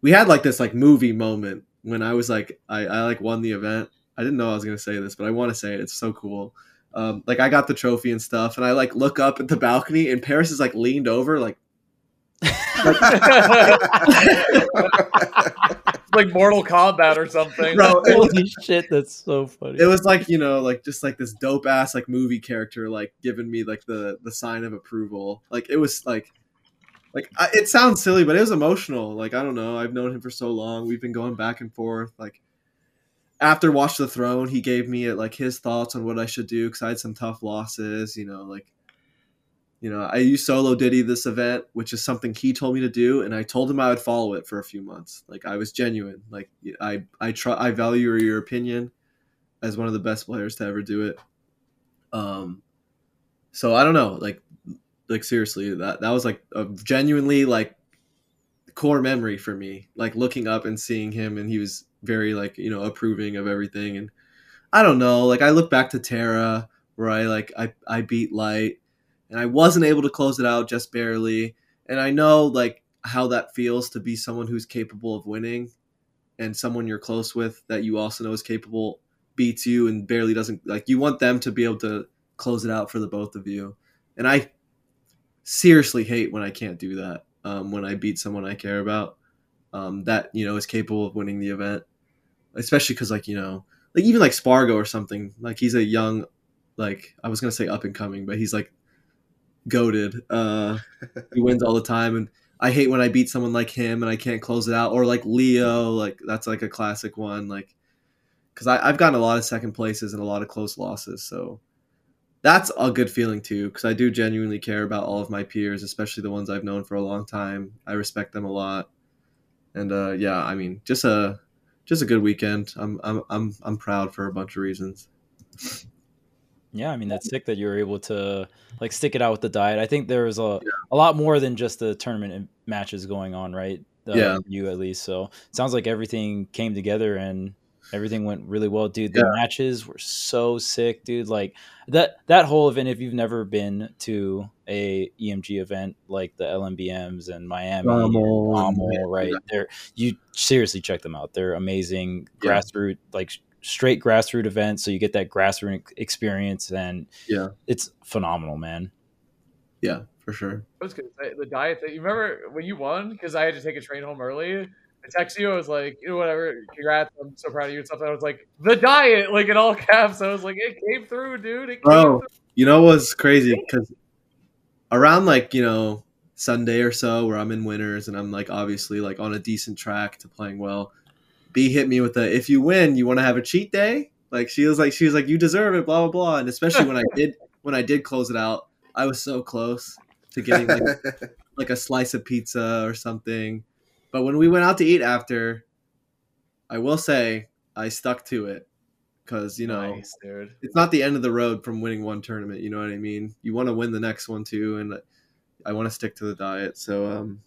Speaker 1: We had like this like movie moment when I was like I, I like won the event. I didn't know I was gonna say this, but I want to say it. It's so cool. Um, like I got the trophy and stuff, and I like look up at the balcony, and Paris is like leaned over, like
Speaker 4: like Mortal Kombat or something.
Speaker 1: bro. It was,
Speaker 3: Holy shit, that's so funny.
Speaker 1: it was like you know, like just like this dope ass like movie character, like giving me like the the sign of approval. Like it was like. Like I, it sounds silly, but it was emotional. Like I don't know, I've known him for so long. We've been going back and forth. Like after Watch the Throne, he gave me like his thoughts on what I should do because I had some tough losses. You know, like you know, I used solo Diddy this event, which is something he told me to do, and I told him I would follow it for a few months. Like I was genuine. Like I I try I value your opinion as one of the best players to ever do it. Um, so I don't know, like like seriously, that that was like a genuinely like core memory for me. Like looking up and seeing him, and he was very like you know approving of everything, and I don't know, like I look back to Terra where I like I I beat Light and I wasn't able to close it out just barely. And I know like how that feels to be someone who's capable of winning and someone you're close with that you also know is capable beats you and barely doesn't like you want them to be able to close it out for the both of you. And I seriously hate when I can't do that. Um, when I beat someone I care about, um, that you know is capable of winning the event, especially because like you know, like even like Spargo or something. Like he's a young, like I was gonna say up and coming, but he's like goaded. Uh, he wins all the time, and I hate when I beat someone like him and I can't close it out, or like Leo. Like that's like a classic one. Like because I've gotten a lot of second places and a lot of close losses, so that's a good feeling too. Because I do genuinely care about all of my peers, especially the ones I've known for a long time. I respect them a lot, and uh, yeah, I mean, just a just a good weekend. I'm I'm I'm I'm proud for a bunch of reasons.
Speaker 3: Yeah, I mean that's sick that you were able to like stick it out with the diet. I think there was a a lot more than just the tournament matches going on, right? Uh,
Speaker 1: Yeah.
Speaker 3: you at least. So sounds like everything came together and everything went really well, dude. The matches were so sick, dude. Like that that whole event. If you've never been to a EMG event like the LMBMs and Miami,
Speaker 1: Rommel and-
Speaker 3: Rommel, right? They're you seriously check them out. They're amazing
Speaker 1: Yeah.
Speaker 3: grassroots, like straight grassroots events. So you get that grassroots experience, and
Speaker 1: Yeah.
Speaker 3: it's phenomenal, man.
Speaker 1: Yeah, for sure.
Speaker 4: I was gonna say the diet thing. You remember when you won? Because I had to take a train home early. I texted you. I was like, you know, whatever. Congrats. I'm so proud of you and stuff. And I was like, the diet, like in all caps. I was like, it came through, dude. It came
Speaker 1: Bro,
Speaker 4: through.
Speaker 1: you know what's crazy? Because around like you know Sunday or so, where I'm in winners and I'm like obviously like on a decent track to playing well. B hit me with the if you win, you want to have a cheat day. Like she was like she was like you deserve it, blah blah blah. And especially when I did when I did close it out, I was so close to getting like like a slice of pizza or something. But when we went out to eat after, I will say I stuck to it because you know
Speaker 4: nice, dude.
Speaker 1: it's not the end of the road from winning one tournament. You know what I mean? You want to win the next one too, and I want to stick to the diet. So um,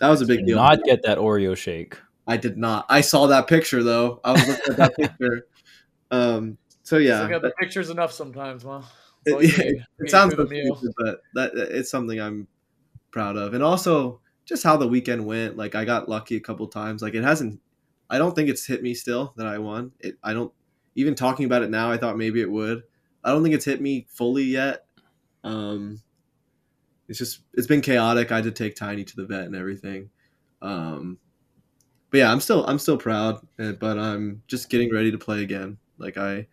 Speaker 1: that was a big
Speaker 3: Do
Speaker 1: deal.
Speaker 3: Not get that Oreo shake.
Speaker 1: I did not. I saw that picture though. I was looking at that picture. Um, so
Speaker 4: Yeah,
Speaker 1: yeah,
Speaker 4: got the pictures enough sometimes. Well,
Speaker 1: it,
Speaker 4: all you
Speaker 1: it sounds
Speaker 4: through
Speaker 1: so
Speaker 4: the meal.
Speaker 1: stupid, but that it's something I'm proud of, and also just how the weekend went. Like I got lucky a couple times. Like it hasn't. I don't think it's hit me still that I won. It. I don't. Even talking about it now, I thought maybe it would. I don't think it's hit me fully yet. Um, it's just it's been chaotic. I had to take Tiny to the vet and everything. Um, but yeah, I'm still I'm still proud, uh, but I'm just getting ready to play again. Like I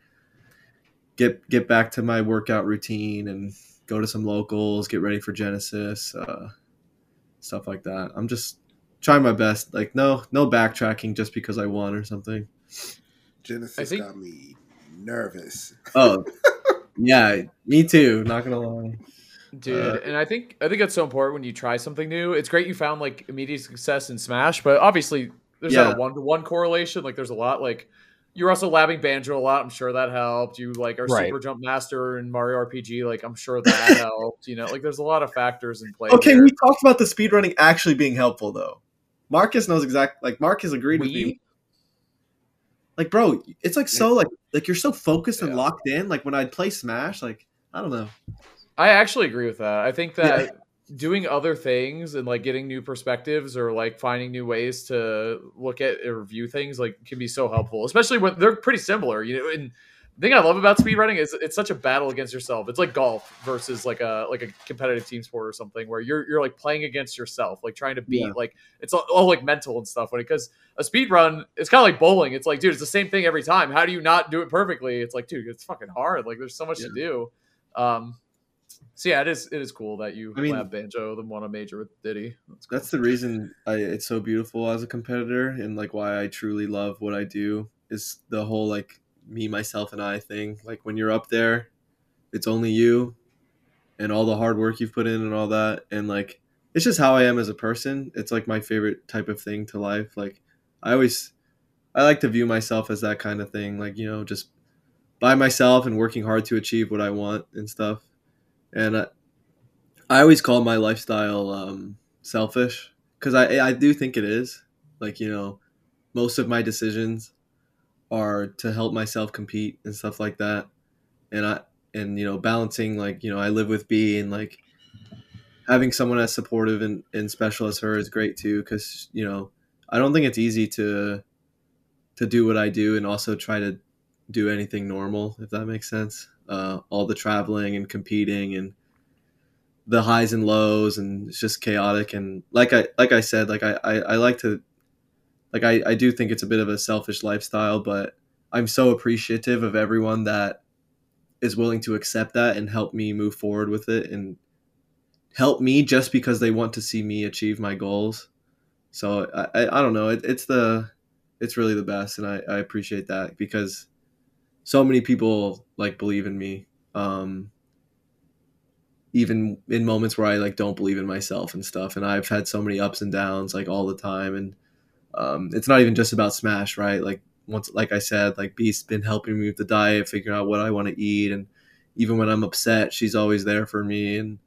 Speaker 1: get get back to my workout routine and go to some locals, get ready for Genesis, uh, stuff like that. I'm just trying my best. Like no no backtracking just because I won or something.
Speaker 2: Genesis
Speaker 4: think-
Speaker 2: got me nervous.
Speaker 1: Oh yeah, me too. Not gonna lie.
Speaker 4: dude
Speaker 1: Uh,
Speaker 4: and i think i think that's so important when you try something new it's great you found like immediate success in smash but obviously there's not a one-to-one correlation like there's a lot like you're also labbing banjo a lot i'm sure that helped you like are
Speaker 3: Right.
Speaker 4: super jump master in mario rpg like i'm sure that helped you know like there's a lot of factors in play
Speaker 1: Okay,
Speaker 4: here.
Speaker 1: we talked about the speedrunning actually being helpful though. Marcus knows exactly. like Marcus agreed with me. Like, bro, it's like so like like you're so focused and locked in. Like when I play Smash, like I don't know.
Speaker 4: I actually agree with that. I think
Speaker 1: Yeah.
Speaker 4: Doing other things and like getting new perspectives or like finding new ways to look at or view things like can be so helpful, especially when they're pretty similar. You know, and the thing I love about speedrunning is it's such a battle against yourself. It's like golf versus like a like a competitive team sport or something where you're you're like playing against yourself, like trying to beat
Speaker 1: Yeah.
Speaker 4: like it's all, all like mental and stuff. When because a speed run, it's kind of like bowling. It's like, dude, it's the same thing every time. How do you not do it perfectly? It's like, dude, it's fucking hard. Like there's so much to do. Um, so yeah, it is it is cool that you
Speaker 1: I mean-
Speaker 4: lab banjo then won a major with Diddy. That's cool.
Speaker 1: That's the reason I, it's so beautiful as a competitor and like why I truly love what I do is the whole like me myself and I thing. Like when you're up there, it's only you and all the hard work you've put in and all that and like it's just how I am as a person. It's like my favorite type of thing to life. Like I always I like to view myself as that kind of thing, like you know, just by myself and working hard to achieve what I want and stuff. And I, I always call my lifestyle um, selfish because I I do think it is. Like you know, most of my decisions are to help myself compete and stuff like that, and I and you know balancing like you know I live with B and like having someone as supportive and, and special as her is great too because you know I don't think it's easy to to do what I do and also try to do anything normal if that makes sense. Uh, all the traveling and competing and the highs and lows and it's just chaotic. And like I like I said like I, I, I like to like I, I do think it's a bit of a selfish lifestyle but I'm so appreciative of everyone that is willing to accept that and help me move forward with it and help me just because they want to see me achieve my goals. So I, I, I don't know. It, it's the it's really the best and I, I appreciate that because so many people like believe in me um even in moments where I like don't believe in myself and stuff. And I've had so many ups and downs like all the time. And um, it's not even just about Smash, right? Like once, like I said, like Beast's been helping me with the diet, figuring out what I want to eat, and even when I'm upset, she's always there for me and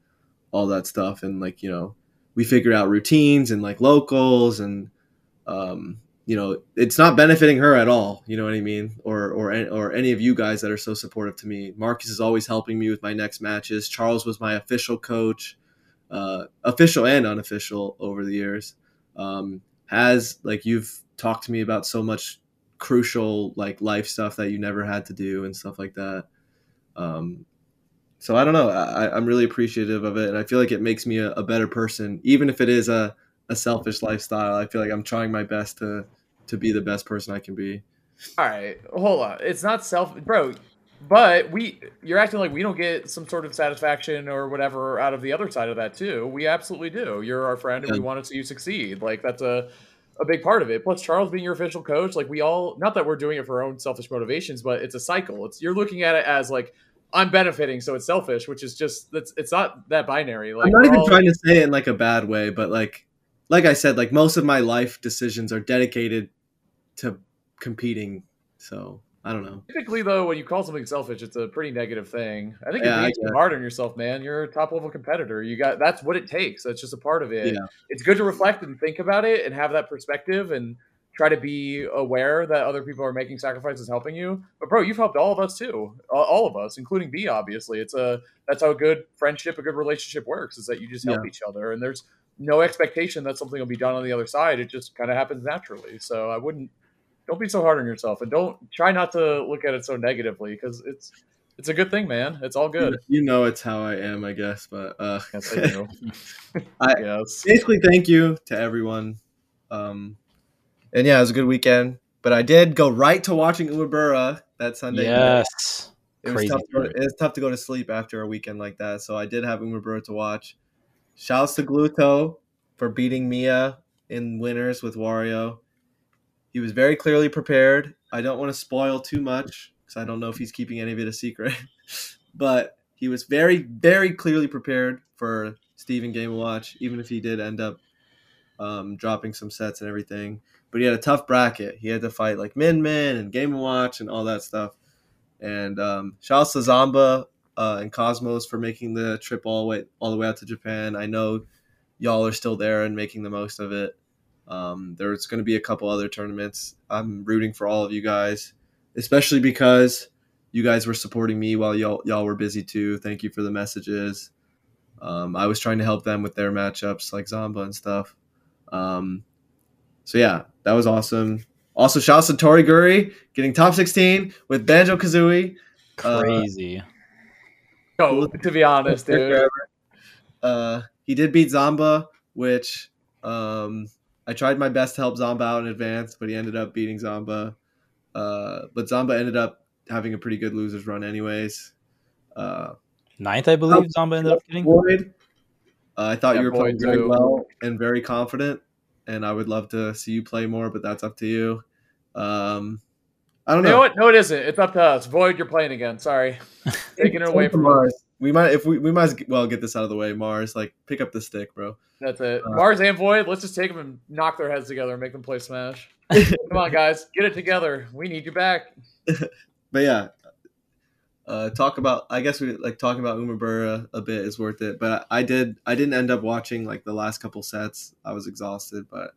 Speaker 1: all that stuff. And like you know, we figure out routines and like locals and um, you know, it's not benefiting her at all. You know what I mean? Or or or any of you guys that are so supportive to me. Marcus is always helping me with my next matches. Charles was my official coach, uh, official and unofficial over the years. Um, has like you've talked to me about so much crucial like life stuff that you never had to do and stuff like that. Um, so I don't know. I, I'm really appreciative of it, and I feel like it makes me a, a better person, even if it is a, a selfish lifestyle. I feel like I'm trying my best to to be the best person I can be.
Speaker 4: All right, hold on. It's not self, bro. But we, you're acting like we don't get some sort of satisfaction or whatever out of the other side of that too. We absolutely do. You're our friend, and we
Speaker 1: Yeah.
Speaker 4: want to see you succeed. Like that's a a big part of it. Plus, Charles being your official coach, like we all, not that we're doing it for our own selfish motivations, but it's a cycle. It's you're looking at it as like I'm benefiting, so it's selfish, which is just that's it's not that binary. Like
Speaker 1: I'm not even
Speaker 4: all-
Speaker 1: trying to say it in like a bad way, but like like I said, like most of my life decisions are dedicated to competing. So I don't know.
Speaker 4: Typically, though, when you call something selfish, it's a pretty negative thing. I think
Speaker 1: Yeah,
Speaker 4: you're
Speaker 1: I
Speaker 4: being too hard on yourself, man. You're a top level competitor. You got that's what it takes. That's just a part of it.
Speaker 1: Yeah.
Speaker 4: It's good to reflect and think about it and have that perspective and try to be aware that other people are making sacrifices helping you. But bro, you've helped all of us too, all, all of us, including B. Obviously, it's a that's how a good friendship, a good relationship works. Is that you just help
Speaker 1: Yeah.
Speaker 4: each other, and there's no expectation that something will be done on the other side. It just kind of happens naturally. So I wouldn't don't be so hard on yourself, and don't try not to look at it so negatively because it's it's a good thing, man. It's all good.
Speaker 1: You know it's how I am, I guess. But uh,
Speaker 4: Yes, I do.
Speaker 1: I-
Speaker 4: yes.
Speaker 1: basically, thank you to everyone. Um, and yeah, it was a good weekend. But I did go right to watching Umebura that Sunday.
Speaker 3: Yes.
Speaker 1: It was, tough to go to, it was tough to go to sleep after a weekend like that. So I did have Umebura to watch. Shouts to Gluto for beating Mia in winners with Wario. He was very clearly prepared. I don't want to spoil too much because I don't know if he's keeping any of it a secret. but he was very, very clearly prepared for Steven Game Watch, even if he did end up um, dropping some sets and everything. But he had a tough bracket. He had to fight like Min Min and Game Watch and all that stuff. And um, shouts to Zomba uh, and Cosmos for making the trip all the way all the way out to Japan. I know y'all are still there and making the most of it. Um, there's going to be a couple other tournaments. I'm rooting for all of you guys, especially because you guys were supporting me while y'all y'all were busy too. Thank you for the messages. Um, I was trying to help them with their matchups like Zomba and stuff. Um, so yeah, that was awesome. Also, shouts to Tori Guri getting top 16 with Banjo Kazooie. Uh,
Speaker 3: Crazy.
Speaker 4: No, to be honest, dude.
Speaker 1: Uh, he did beat Zomba, which um, I tried my best to help Zomba out in advance, but he ended up beating Zomba. Uh, but Zomba ended up having a pretty good losers run, anyways. Uh,
Speaker 3: Ninth, I believe Zomba ended up getting.
Speaker 1: Void, uh, I thought
Speaker 4: Yeah,
Speaker 1: you were playing very
Speaker 4: too.
Speaker 1: well and very confident, and I would love to see you play more, but that's up to you. Um, I don't
Speaker 4: You
Speaker 1: know.
Speaker 4: know what? No, it isn't. It's up to us. Void, you're playing again. Sorry, taking it away from us.
Speaker 1: We might if we, we might as well get this out of the way. Mars, like pick up the stick, bro.
Speaker 4: That's it.
Speaker 1: Uh,
Speaker 4: Mars and Void. Let's just take them and knock their heads together and make them play Smash. Come on, guys, get it together. We need you back.
Speaker 1: But yeah, uh, talk about. I guess we like talking about Umebura a bit is worth it. But I did. I didn't end up watching like the last couple sets. I was exhausted, but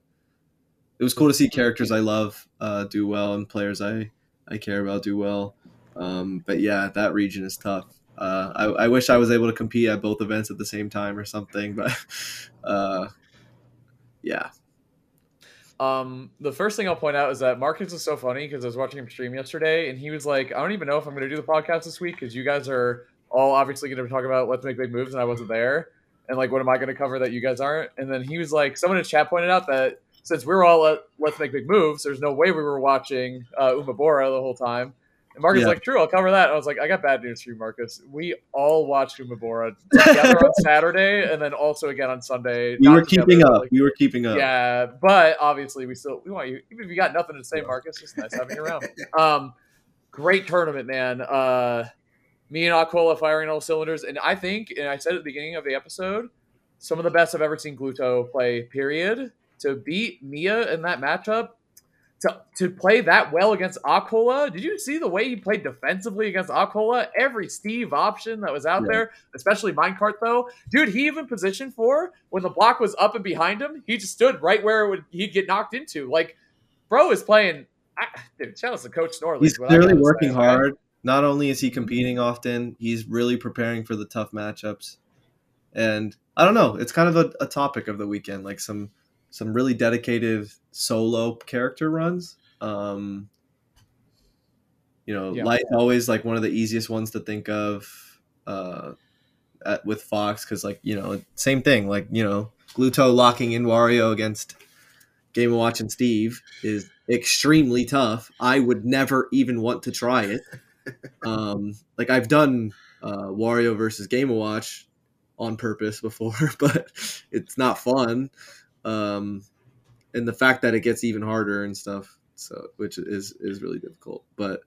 Speaker 1: it was cool to see characters I love uh, do well and players I I care about do well. Um, but yeah, that region is tough. Uh, I, I wish I was able to compete at both events at the same time or something, but uh, yeah,
Speaker 4: Um, the first thing I'll point out is that Marcus is so funny because I was watching him stream yesterday, and he was like, "I don't even know if I'm going to do the podcast this week because you guys are all obviously going to talk about let's make big moves, and I wasn't there, and like, what am I going to cover that you guys aren't?" And then he was like, someone in chat pointed out that since we are all at let's make big moves, there's no way we were watching uh, Umebura the whole time. And Marcus
Speaker 1: Yeah.
Speaker 4: like, "True, I'll cover that." I was like, "I got bad news for you, Marcus. We all watched Umebura together on Saturday, and then also again on Sunday.
Speaker 1: we were
Speaker 4: together,
Speaker 1: keeping up.
Speaker 4: like,
Speaker 1: We were keeping up.
Speaker 4: yeah, but obviously we still we want you. Even if you got nothing to say, Marcus, it's nice having you around. Um, great tournament, man. Uh, me and Akola firing all cylinders, and I think, and I said at the beginning of the episode, some of the best I've ever seen Gluto play. Period. To beat Mia in that matchup, to to play that well against Akola. Did you see the way he played defensively against Akola? Every Steve option that was out
Speaker 1: Yeah.
Speaker 4: there, especially minecart though, dude. He even positioned for when the block was up and behind him. He just stood right where it would, he'd get knocked into. Like, bro is playing. I, dude, shout out to Coach Snorley.
Speaker 1: He's clearly working hard. Not only is he competing often, he's really preparing for the tough matchups. And I don't know, it's kind of a, a topic of the weekend, like some some really dedicated solo character runs. Um, you know,
Speaker 4: Yeah.
Speaker 1: Light's always like one of the easiest ones to think of uh, at, with Fox because, like, you know, same thing. Like, you know, Gluto locking in Wario against Game and Watch and Steve is extremely tough. I would never even want to try it. um, like I've done uh, Wario versus Game and Watch on purpose before, but it's not fun. Um, and the fact that it gets even harder and stuff, so which is is really difficult. But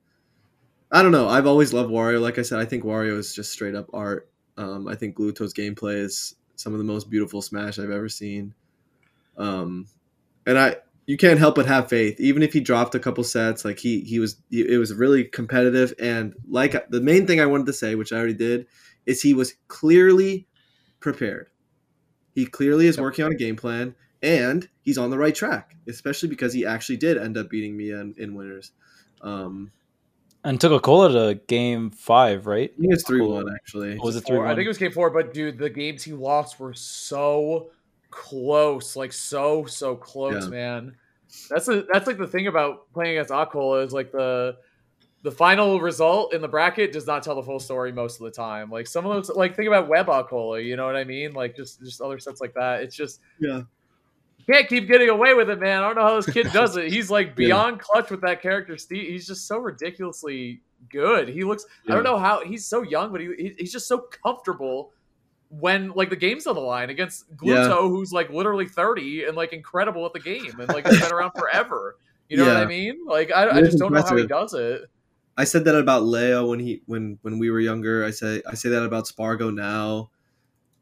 Speaker 1: I don't know. I've always loved Wario. Like I said, I think Wario is just straight up art. Um, I think Gluto's gameplay is some of the most beautiful Smash I've ever seen. Um, and I you can't help but have faith even if he dropped a couple sets like he he was it was really competitive and like the main thing i wanted to say which i already did is he was clearly prepared he clearly is working on a game plan and he's on the right track, especially because he actually did end up beating Mia in, in winners. Um,
Speaker 3: And took Akola to game five, right?
Speaker 1: I think it's three one actually.
Speaker 3: Was it three
Speaker 4: Four. I think it was game four, but dude, the games he lost were so close, like so so close,
Speaker 1: Yeah.
Speaker 4: man. That's a that's like the thing about playing against Akola is like the the final result in the bracket does not tell the full story most of the time. Like some of those, like think about Web Akola, you know what I mean? Like just just other sets like that. It's just
Speaker 1: Yeah.
Speaker 4: Can't keep getting away with it, man. I don't know how this kid does it. He's like
Speaker 1: Yeah.
Speaker 4: beyond clutch with that character. Steve, he's just so ridiculously good. He looks. I don't know how he's so young, but he, he- he's just so comfortable when like the game's on the line against Gluto,
Speaker 1: Yeah.
Speaker 4: who's like literally thirty and like incredible at the game and like has been around forever. You know what I mean? Like I, I just don't know how he does it.
Speaker 1: I said that about Leo when he when when we were younger. I say I say that about Spargo now.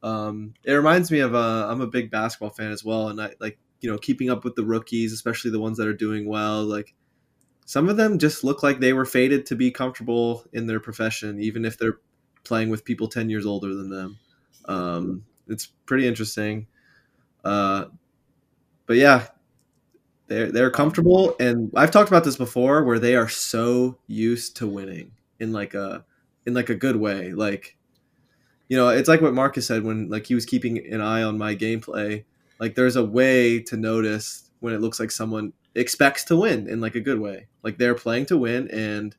Speaker 1: Um, it reminds me of uh, I'm a big basketball fan as well, and I like you know keeping up with the rookies, especially the ones that are doing well. Like some of them just look like they were fated to be comfortable in their profession, even if they're playing with people ten years older than them. Um, it's pretty interesting. Uh, but yeah, they're they're comfortable, and I've talked about this before, where they are so used to winning in like a in like a good way. Like, you know, it's like what Marcus said when like he was keeping an eye on my gameplay. Like, there's a way to notice when it looks like someone expects to win in like a good way. Like they're playing to win, and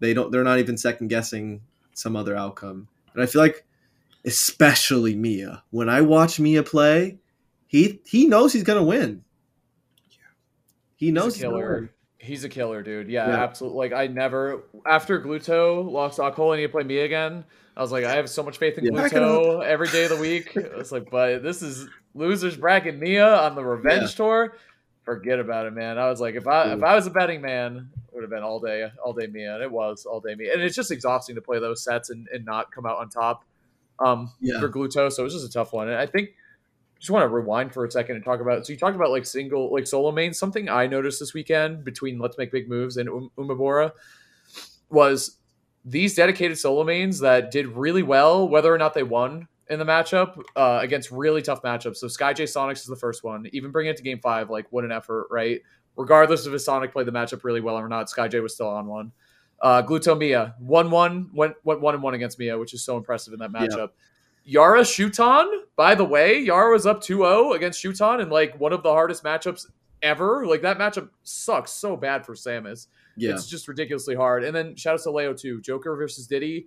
Speaker 1: they don't. They're not even second guessing some other outcome. And I feel like, especially Mia, when I watch Mia play, he he knows he's gonna win. Yeah. He knows
Speaker 4: He's
Speaker 1: he's gonna win.
Speaker 4: He's a killer, dude. Yeah,
Speaker 1: Yeah.
Speaker 4: absolutely. Like I never after Gluto lost Akola and he play me again. I was like, I have so much faith in
Speaker 1: Yeah.
Speaker 4: Gluto every day of the week. I was like, but this is losers bracket Mia on the revenge
Speaker 1: Yeah.
Speaker 4: tour. Forget about it, man. I was like, if I if I was a betting man, it would have been all day, all day Mia, and it was all day Mia. And it's just exhausting to play those sets and, and not come out on top um
Speaker 1: Yeah.
Speaker 4: for Gluto. So it was just a tough one. And I think just want to rewind for a second and talk about. So you talked about like single, like solo mains. Something I noticed this weekend between Let's Make Big Moves and um- Umebura was these dedicated solo mains that did really well, whether or not they won in the matchup uh, against really tough matchups. So Sky J Sonix is the first one. Even bringing it to Game Five, like what an effort, right? Regardless of if Sonic played the matchup really well or not, Skyjay was still on one. Uh, Gluto Mia one one went went one and one against Mia, which is so impressive in that
Speaker 1: Yeah.
Speaker 4: Yara Shuton, by the way, Yara was up 2-0 against Shuton in like one of the hardest matchups ever. Like that matchup sucks so bad for Samus.
Speaker 1: Yeah.
Speaker 4: It's just ridiculously hard. And then shout out to Leo too. Joker versus Diddy,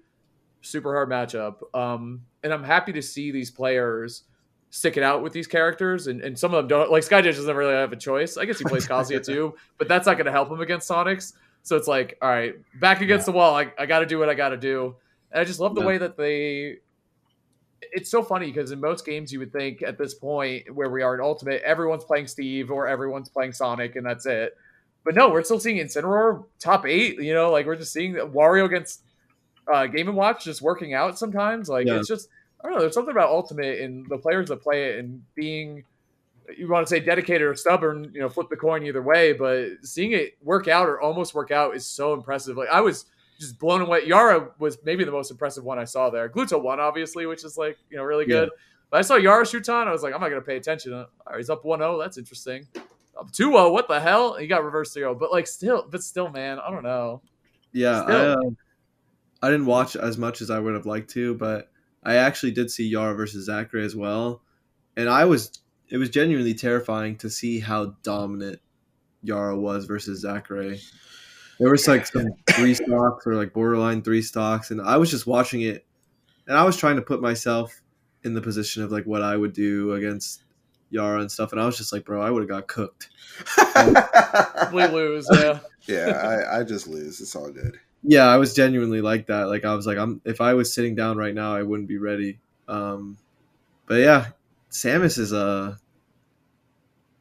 Speaker 4: super hard matchup. Um, and I'm happy to see these players stick it out with these characters. And, and some of them don't like Skyjay doesn't really have a choice. I guess he plays Kazuya too, but that's not gonna help him against Sonix. So it's like, all right, back against the wall. I, I gotta do what I gotta do. And I just love the
Speaker 1: Yeah.
Speaker 4: way that they it's so funny because in most games you would think at this point where we are in Ultimate, everyone's playing Steve or everyone's playing Sonic and that's it. But no, we're still seeing Incineroar top eight. You know, like we're just seeing Wario against uh, Game and Watch just working out sometimes. Like
Speaker 1: Yeah.
Speaker 4: it's just I don't know. There's something about Ultimate and the players that play it and being you want to say dedicated or stubborn. You know, flip the coin either way. But seeing it work out or almost work out is so impressive. Like I was just blown away. Yara was maybe the most impressive one I saw there. Gluto won, obviously, which is like, you know, really good. But I saw Yara Shuton. I was like, I'm not going to pay attention. All right, he's up 1 0. That's interesting. Up 2 0. What the hell? He got reverse 0. But like, still, but still, man, I don't know.
Speaker 1: Yeah, I, uh, I didn't watch as much as I would have liked to, but I actually did see Yara versus Zackray as well, and I was it was genuinely terrifying to see how dominant Yara was versus Zackray. There was like some three stocks or like borderline three stocks, and I was just watching it, and I was trying to put myself in the position of like what I would do against Yara and stuff, and I was just like, bro, I would have got cooked.
Speaker 4: We lose. Yeah.
Speaker 2: yeah, I, I just lose. It's all good.
Speaker 1: yeah i was genuinely like that like i was like i'm if i was sitting down right now i wouldn't be ready um but yeah samus is uh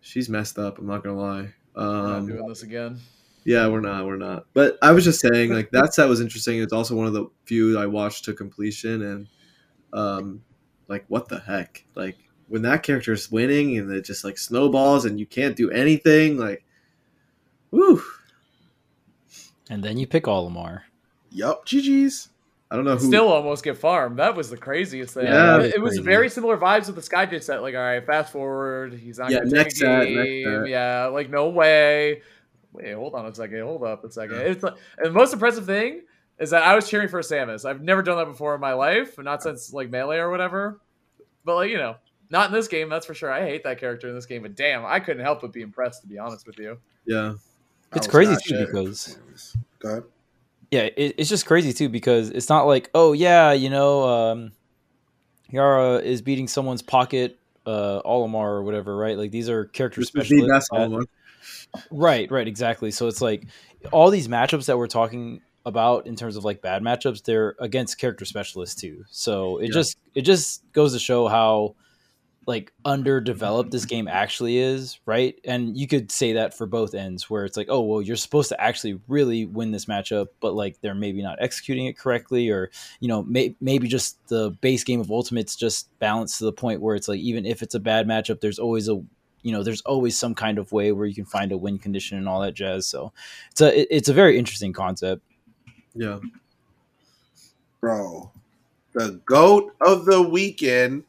Speaker 1: she's messed up i'm not gonna lie
Speaker 4: We're not
Speaker 1: um
Speaker 4: doing this again.
Speaker 1: Yeah we're not we're not but i was just saying like that set was interesting it's also one of the few i watched to completion and um like what the heck like when that character is winning and it just like snowballs and you can't do anything like woo
Speaker 3: And then you pick Olimar.
Speaker 2: Yup, GG's.
Speaker 1: I don't know who.
Speaker 4: Still almost get farmed. That was the craziest thing.
Speaker 1: Yeah,
Speaker 4: it, it
Speaker 3: was
Speaker 4: was
Speaker 3: crazy.
Speaker 4: very similar vibes with the Skydish set. Like, all right, fast forward. He's not
Speaker 1: Yeah,
Speaker 4: going to
Speaker 1: next
Speaker 4: take a
Speaker 1: set, next set.
Speaker 4: Yeah, like no way. Wait, hold on a second. Hold up a second. It's like, and the most impressive thing is that I was cheering for Samus. I've never done that before in my life, not since like melee or whatever. But like you know, not in this game. That's for sure. I hate that character in this game. But damn, I couldn't help but be impressed. To be honest with you.
Speaker 1: yeah,
Speaker 2: I
Speaker 3: It's crazy too
Speaker 2: sure.
Speaker 3: because
Speaker 2: Go ahead.
Speaker 3: yeah, it, it's just crazy too because it's not like oh yeah, you know, um, Yara is beating someone's pocket uh Olimar or whatever, right? Like these are character
Speaker 1: this is the
Speaker 3: specialists.
Speaker 1: best
Speaker 3: that-
Speaker 1: one.
Speaker 3: Right, right, exactly. So it's like all these matchups that we're talking about in terms of like bad matchups, they're against character specialists too. So it
Speaker 1: Yeah.
Speaker 3: just it just goes to show how like underdeveloped this game actually is, right? And you could say that for both ends where it's like, oh well, you're supposed to actually really win this matchup, but like they're maybe not executing it correctly, or you know, may- maybe just the base game of Ultimate's just balanced to the point where it's like even if it's a bad matchup, there's always a you know there's always some kind of way where you can find a win condition and all that jazz so it's a it- it's a very interesting concept
Speaker 1: Yeah,
Speaker 2: Bro, the goat of the weekend,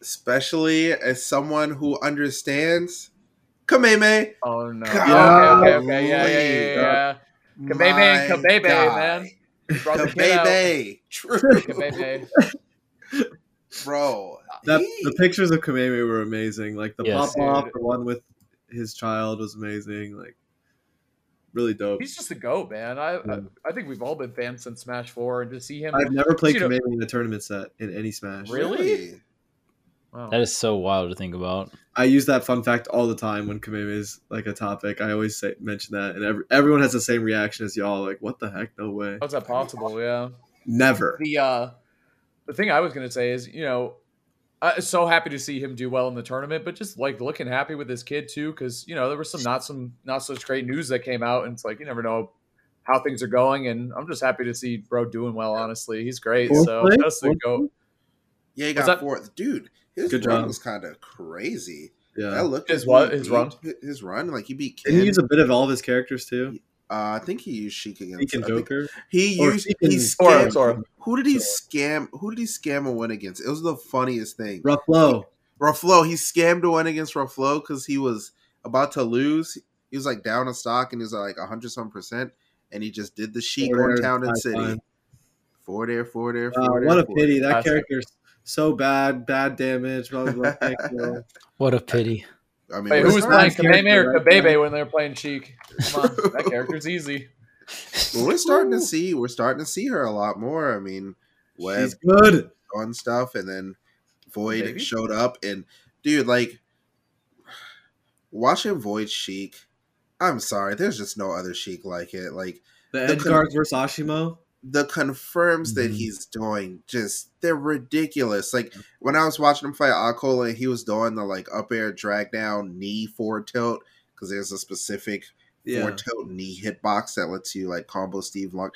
Speaker 2: especially as someone who understands Kameme.
Speaker 4: Oh no.
Speaker 2: God.
Speaker 4: Okay, okay, okay. Yeah, yeah, yeah, yeah. Kabebe,
Speaker 2: My
Speaker 4: Kabebe, man. Brought the kid out.
Speaker 2: Kabebe. True.
Speaker 4: Kabebe.
Speaker 2: Bro.
Speaker 1: that
Speaker 2: he-
Speaker 1: the pictures of Kameme were amazing. Like the
Speaker 3: Yes.
Speaker 1: pop off, the one with his child was amazing. Like really dope.
Speaker 4: He's just a goat, man. I, I
Speaker 1: Yeah.
Speaker 4: I think we've all been fans since Smash Four, and to see him.
Speaker 1: I've never played
Speaker 4: you know-
Speaker 1: in a tournament set in any Smash.
Speaker 4: Really? Wow.
Speaker 3: that is so wild to think about
Speaker 1: I use that fun fact all the time when Kameme is like a topic. I always say mention that, and every, everyone has the same reaction as y'all. Like, what the heck? No way.
Speaker 4: How's that possible? Yeah.
Speaker 1: Never.
Speaker 4: The uh, the thing I was gonna say is, you know, I'm so happy to see him do well in the tournament, but just like looking happy with his kid too, because you know there was some not some not such great news that came out, and it's like you never know how things are going, and I'm just happy to see bro doing well. Honestly, he's great.
Speaker 1: Fourth
Speaker 4: so
Speaker 1: place?
Speaker 4: just to go.
Speaker 2: Yeah, he
Speaker 4: What's
Speaker 2: got
Speaker 4: that?
Speaker 2: fourth. Dude, his
Speaker 1: Good
Speaker 2: run
Speaker 1: job.
Speaker 2: was kind of crazy.
Speaker 1: Yeah.
Speaker 2: That looked
Speaker 4: His what? His
Speaker 2: beat-
Speaker 4: run?
Speaker 2: His run, like he beat
Speaker 1: Didn't he
Speaker 2: Ken.
Speaker 1: use a bit of all of his characters too?
Speaker 2: Uh, I think he used Sheik against.
Speaker 1: Sheik and Joker.
Speaker 2: He used.
Speaker 1: Sheik
Speaker 2: He
Speaker 1: and-
Speaker 4: Sora,
Speaker 2: scammed. Who did he scam? Who did he scam a win against? It was the funniest thing.
Speaker 1: Ruffalo.
Speaker 2: Ruffalo, he scammed a win against Ruffalo because he was about to lose. He was like down a stock and he was at like hundred some percent, and he just did the sheik on town and city.
Speaker 1: five.
Speaker 2: Four there, four there,
Speaker 1: Uh,
Speaker 2: four there.
Speaker 1: what a pity.
Speaker 2: there.
Speaker 1: That
Speaker 4: That's-
Speaker 1: character's so bad. Bad damage. Blah blah. blah.
Speaker 3: What a pity
Speaker 2: I mean,
Speaker 4: Wait, who was playing Kameme or
Speaker 1: character right
Speaker 4: Kabebe when they were playing Sheik? Come on, that character's easy.
Speaker 2: well, we're starting to see. We're starting to see her a lot more. I mean, Web
Speaker 1: She's good.
Speaker 2: on stuff, and then Void
Speaker 4: Maybe.
Speaker 2: showed up, and dude, like watching Void Sheik. I'm sorry, there's just no other Sheik like it. Like
Speaker 1: The
Speaker 2: The
Speaker 1: edge
Speaker 2: con-
Speaker 1: guards versus Ashimo.
Speaker 2: The confirms that
Speaker 1: Mhm.
Speaker 2: he's doing just they're ridiculous. Like when I was watching him fight Akola and he was doing the like up air drag down knee forward tilt because there's a specific
Speaker 1: Yeah.
Speaker 2: forward tilt knee hitbox that lets you like combo Steve Long.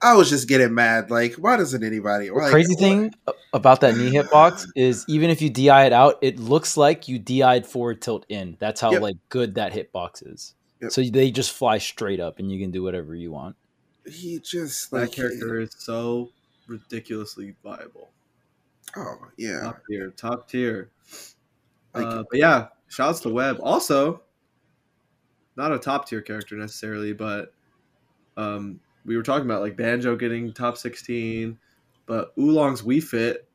Speaker 2: I was just getting mad. Like, why doesn't anybody?
Speaker 3: the
Speaker 2: like,
Speaker 3: crazy
Speaker 2: what-
Speaker 3: thing about that knee hitbox is even if you di it out it looks like you di'd forward tilt in that's how
Speaker 2: Yep.
Speaker 3: like good that hitbox is
Speaker 2: Yep.
Speaker 3: so they just fly straight up and you can do whatever you want
Speaker 2: he just
Speaker 1: That
Speaker 2: like
Speaker 1: character is so ridiculously viable.
Speaker 2: Oh yeah,
Speaker 1: Top tier. Top tier.
Speaker 2: Like-
Speaker 1: uh, but yeah, shouts to Webb. Also, not a top tier character necessarily, but um, we were talking about like Banjo getting top 16, but Oolong's Wii Fit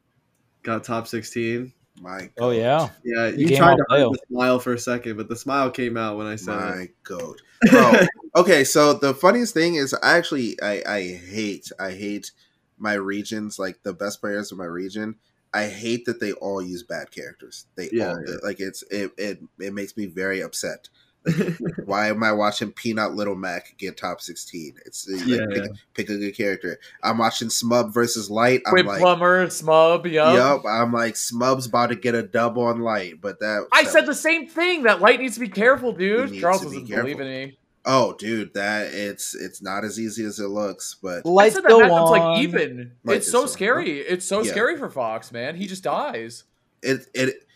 Speaker 1: got top 16.
Speaker 2: my
Speaker 3: oh yeah
Speaker 1: Yeah, you tried to hide the smile for a second, but the smile came out when I said it.
Speaker 2: my goat, bro. okay, so the funniest thing is, I actually, I, I hate, I hate my regions, like the best players of my region. I hate that they all use bad characters. They
Speaker 1: Yeah,
Speaker 2: all
Speaker 1: yeah.
Speaker 2: like it's it, it it makes me very upset. Why am I watching Peanut Little Mac get top sixteen? It's like,
Speaker 1: Yeah,
Speaker 2: pick,
Speaker 1: yeah.
Speaker 2: pick a good character. I'm watching Smub versus Light. I'm like,
Speaker 4: Plumber, Smub, yup.
Speaker 2: yup. I'm like Smub's about to get a dub on Light, but that
Speaker 4: I
Speaker 2: that-
Speaker 4: said the same thing. That light needs to be careful, dude. Charles doesn't believe in me.
Speaker 2: Oh, dude, that it's it's not as easy as it looks, but
Speaker 3: lights
Speaker 4: that
Speaker 3: go
Speaker 4: happens
Speaker 3: on
Speaker 4: like even.
Speaker 2: Light
Speaker 4: it's
Speaker 2: is
Speaker 4: so
Speaker 2: on.
Speaker 4: scary. It's so
Speaker 2: Yeah.
Speaker 4: scary for Fox, man. He just dies.
Speaker 2: it it.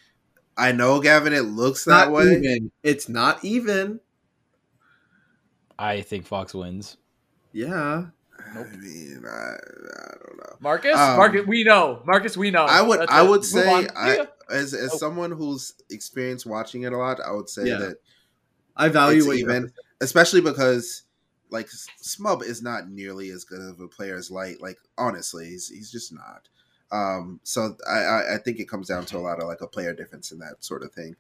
Speaker 2: I know, Gavin. It looks
Speaker 1: Not
Speaker 2: that way.
Speaker 1: even. It's not even.
Speaker 3: i think fox wins
Speaker 1: Yeah.
Speaker 4: Nope.
Speaker 2: I mean, I, I don't know.
Speaker 4: Marcus,
Speaker 2: Um,
Speaker 4: Marcus, we know. Marcus, we know.
Speaker 2: I would
Speaker 4: That's
Speaker 2: I
Speaker 4: it.
Speaker 2: would
Speaker 4: Move
Speaker 2: say. I, as as
Speaker 4: Oh.
Speaker 2: someone who's experienced watching it a lot, I would say
Speaker 1: Yeah.
Speaker 2: that
Speaker 1: I value
Speaker 2: it's
Speaker 1: what you
Speaker 2: even, especially because like Smub is not nearly as good of a player as Light. Like honestly, he's he's just not. Um, so I, I I think it comes down to a lot of like a player difference in that sort of thing.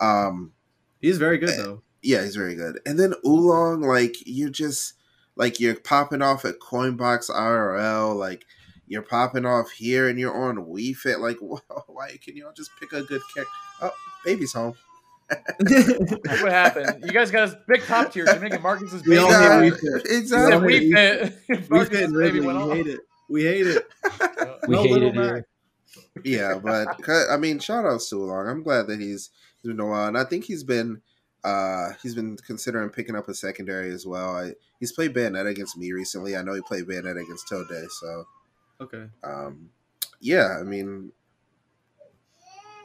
Speaker 2: Um,
Speaker 1: He's very good though.
Speaker 2: yeah, he's very good. And then Oolong, like you just like you're popping off at Coinbox IRL, like you're popping off here and you're on Wii Fit. Like, wh- why can you all just pick a good kick? Oh, baby's home.
Speaker 4: That's what happened. You guys got us big top tier. You're making Marcus's
Speaker 1: We
Speaker 4: baby.
Speaker 1: all
Speaker 2: Yeah,
Speaker 1: hate Wii Fit.
Speaker 4: He said
Speaker 2: exactly.
Speaker 4: we fit.
Speaker 1: we fit in
Speaker 4: baby
Speaker 1: Ridley.
Speaker 4: went
Speaker 1: We
Speaker 4: off.
Speaker 1: hate it. We hate it.
Speaker 3: We
Speaker 1: No
Speaker 3: hate
Speaker 1: little
Speaker 3: it here.
Speaker 2: yeah, but I mean, shout outs to Oolong. I'm glad that he's doing well, and I think he's been uh he's been considering picking up a secondary as well. I, he's played Bayonet against me recently. I know he played Bayonet against Toad so
Speaker 1: Okay.
Speaker 2: um yeah, I mean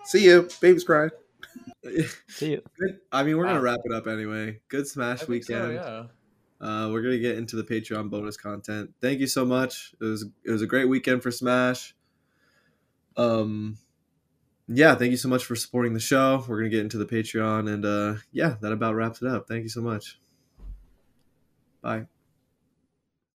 Speaker 2: see you, baby's crying.
Speaker 3: See you.
Speaker 1: Good. I mean, we're gonna wrap it up anyway. Good Smash
Speaker 4: think so,
Speaker 1: weekend.
Speaker 4: yeah.
Speaker 1: Uh, we're gonna get into the Patreon bonus content. Thank you so much. It was it was a great weekend for Smash. Um, yeah, thank you so much for supporting the show. We're gonna get into the Patreon, and uh, yeah, that about wraps it up. Thank you so much. Bye.